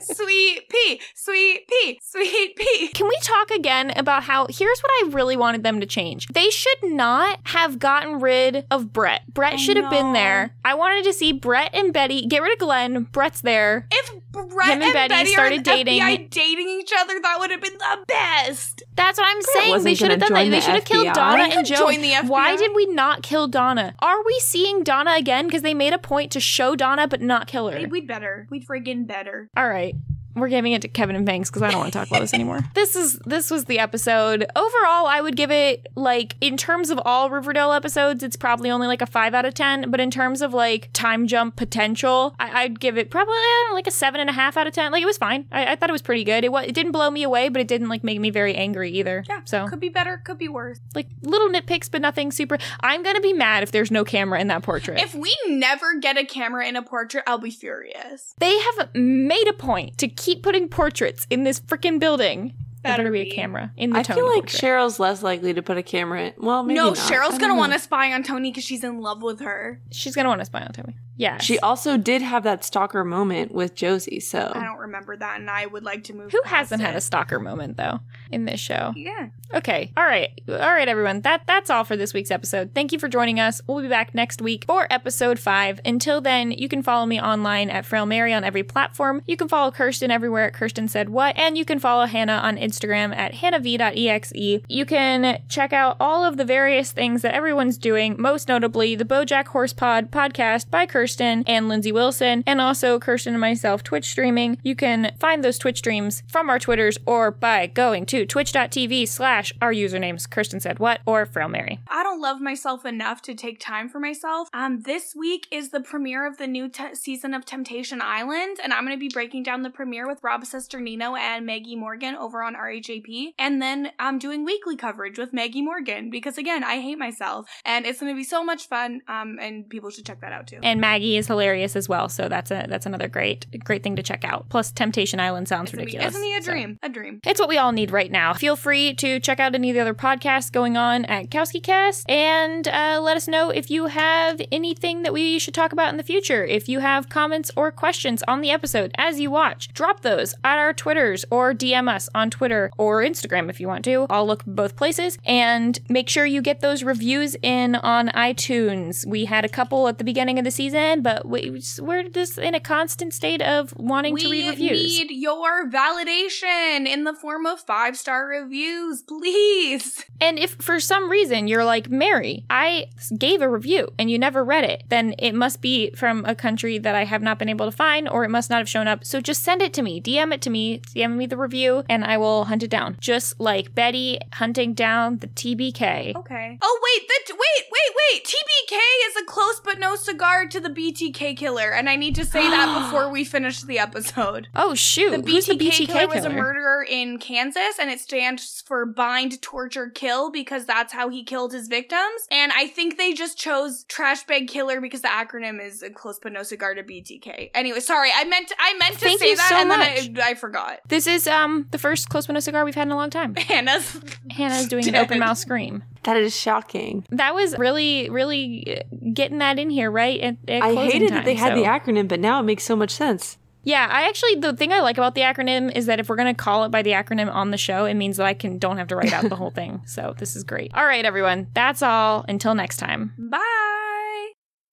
Sweet Pea. Sweet Pea. Sweet Pea. Can we talk again about how here's what I really wanted them to change? They should not have gotten rid of Brett. Brett I should have been there. I wanted to see Brett and Betty get rid of Glenn. Brett's there. If Brett Him and and, Betty Betty, started are dating. FBI dating each other, that would have been the best. That's what I'm saying. wasn't They should have done that. join They should have killed Donna and could Joe. join the Why did we not kill Donna? Are we seeing Donna again? Because they made a point to show Donna but not kill her. We'd better. We'd friggin' better. All right. We're giving it to Kevin and Banks because I don't want to talk about this anymore. This is this was the episode. Overall, I would give it like in terms of all Riverdale episodes, it's probably only like a five out of ten. But in terms of like time jump potential, I, I'd give it probably know, like a seven and a half out of ten. Like it was fine. I, I thought it was pretty good. It was, it didn't blow me away, but it didn't like make me very angry either. Yeah. So Could be better, could be worse. like little nitpicks, but nothing super. I'm gonna be mad if there's no camera in that portrait. If we never get a camera in a portrait, I'll be furious. they have made a point to keep putting portraits in this freaking building. There Better better be a camera in the I Toni feel like portrait. Cheryl's less likely to put a camera in. Well, maybe no, not. Cheryl's gonna want to spy on Toni because she's in love with her. She's gonna want to spy on Toni. Yeah. She also did have that stalker moment with Josie, so I don't remember that, and I would like to move. Who past hasn't had a stalker moment though in this show? Yeah. Okay. All right. All right, everyone. That that's all for this week's episode. Thank you for joining us. We'll be back next week for episode five. Until then, you can follow me online at Frail Mary on every platform. You can follow Kirsten everywhere at Kirsten Said What, and you can follow Hannah on Instagram at hannahv.exe. You can check out all of the various things that everyone's doing, most notably the BoJack Horse Pod podcast by Kirsten and Lindsay Wilson, and also Kirsten and myself Twitch streaming. You can find those Twitch streams from our Twitters or by going to twitch.tv slash our usernames Kirsten Said What or Frail Mary. I don't love myself enough to take time for myself. Um, this week is the premiere of the new season of Temptation Island, and I'm going to be breaking down the premiere with Rob Cesternino and Maggie Morgan over on RHAP. And then I'm doing weekly coverage with Maggie Morgan because, again, I hate myself, and it's going to be so much fun. Um, and people should check that out too. And Maggie is hilarious as well, so that's a that's another great great thing to check out. Plus Temptation Island sounds he- ridiculous. Isn't he a so- dream? A dream. It's what we all need right now. Feel free to check out any of the other podcasts going on at Kowski Cast and uh, let us know if you have anything that we should talk about in the future. If you have comments or questions on the episode as you watch, drop those at our Twitters or DM us on Twitter or Instagram if you want to. I'll look both places and make sure you get those reviews in on iTunes. We had a couple at the beginning of the season, but we, we're just in a constant state of wanting to read reviews. We need your validation in the form of five star reviews, please. And if for some reason you're like, Mary, I gave a review and you never read it, then it must be from a country that I have not been able to find or it must not have shown up. So just send it to me, DM it to me, DM me the review, and I will hunt it down. Just like Betty hunting down the TBK. Okay. Oh wait, the wait, wait, wait. TBK is a close but no cigar to the BTK killer, and I need to say that before we finish the episode. Oh shoot, The who's BTK, the BTK killer, killer? was a murderer in Kansas, and it stands for bind, torture, kill because that's how he killed his victims. And I think they just chose trash bag killer because the acronym is a close but no cigar to BTK. Anyway, sorry, I meant to, I meant to Thank say that, so and much. then I, I forgot. This is um the first close window cigar we've had in a long time. Hannah's Hannah's doing an open mouth scream. that is shocking. That was really, really getting that in here, right? At, at I closing hated that time, they had so- the acronym, but now it makes so much sense. Yeah, I actually the thing I like about the acronym is that if we're gonna call it by the acronym on the show, it means that I can don't have to write out the whole thing. So this is great. All right, everyone, that's all. Until next time. Bye.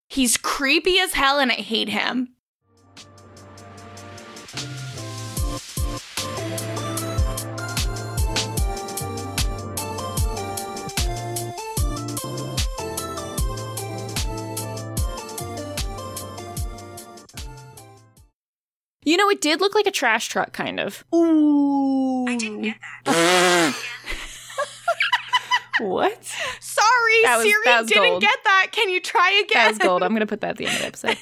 He's creepy as hell and I hate him. You know, it did look like a trash truck, kind of. Ooh. I didn't get that. what? Sorry, That was- Siri that was didn't gold. get that. Can you try again? That was gold. I'm gonna put that at the end of the episode.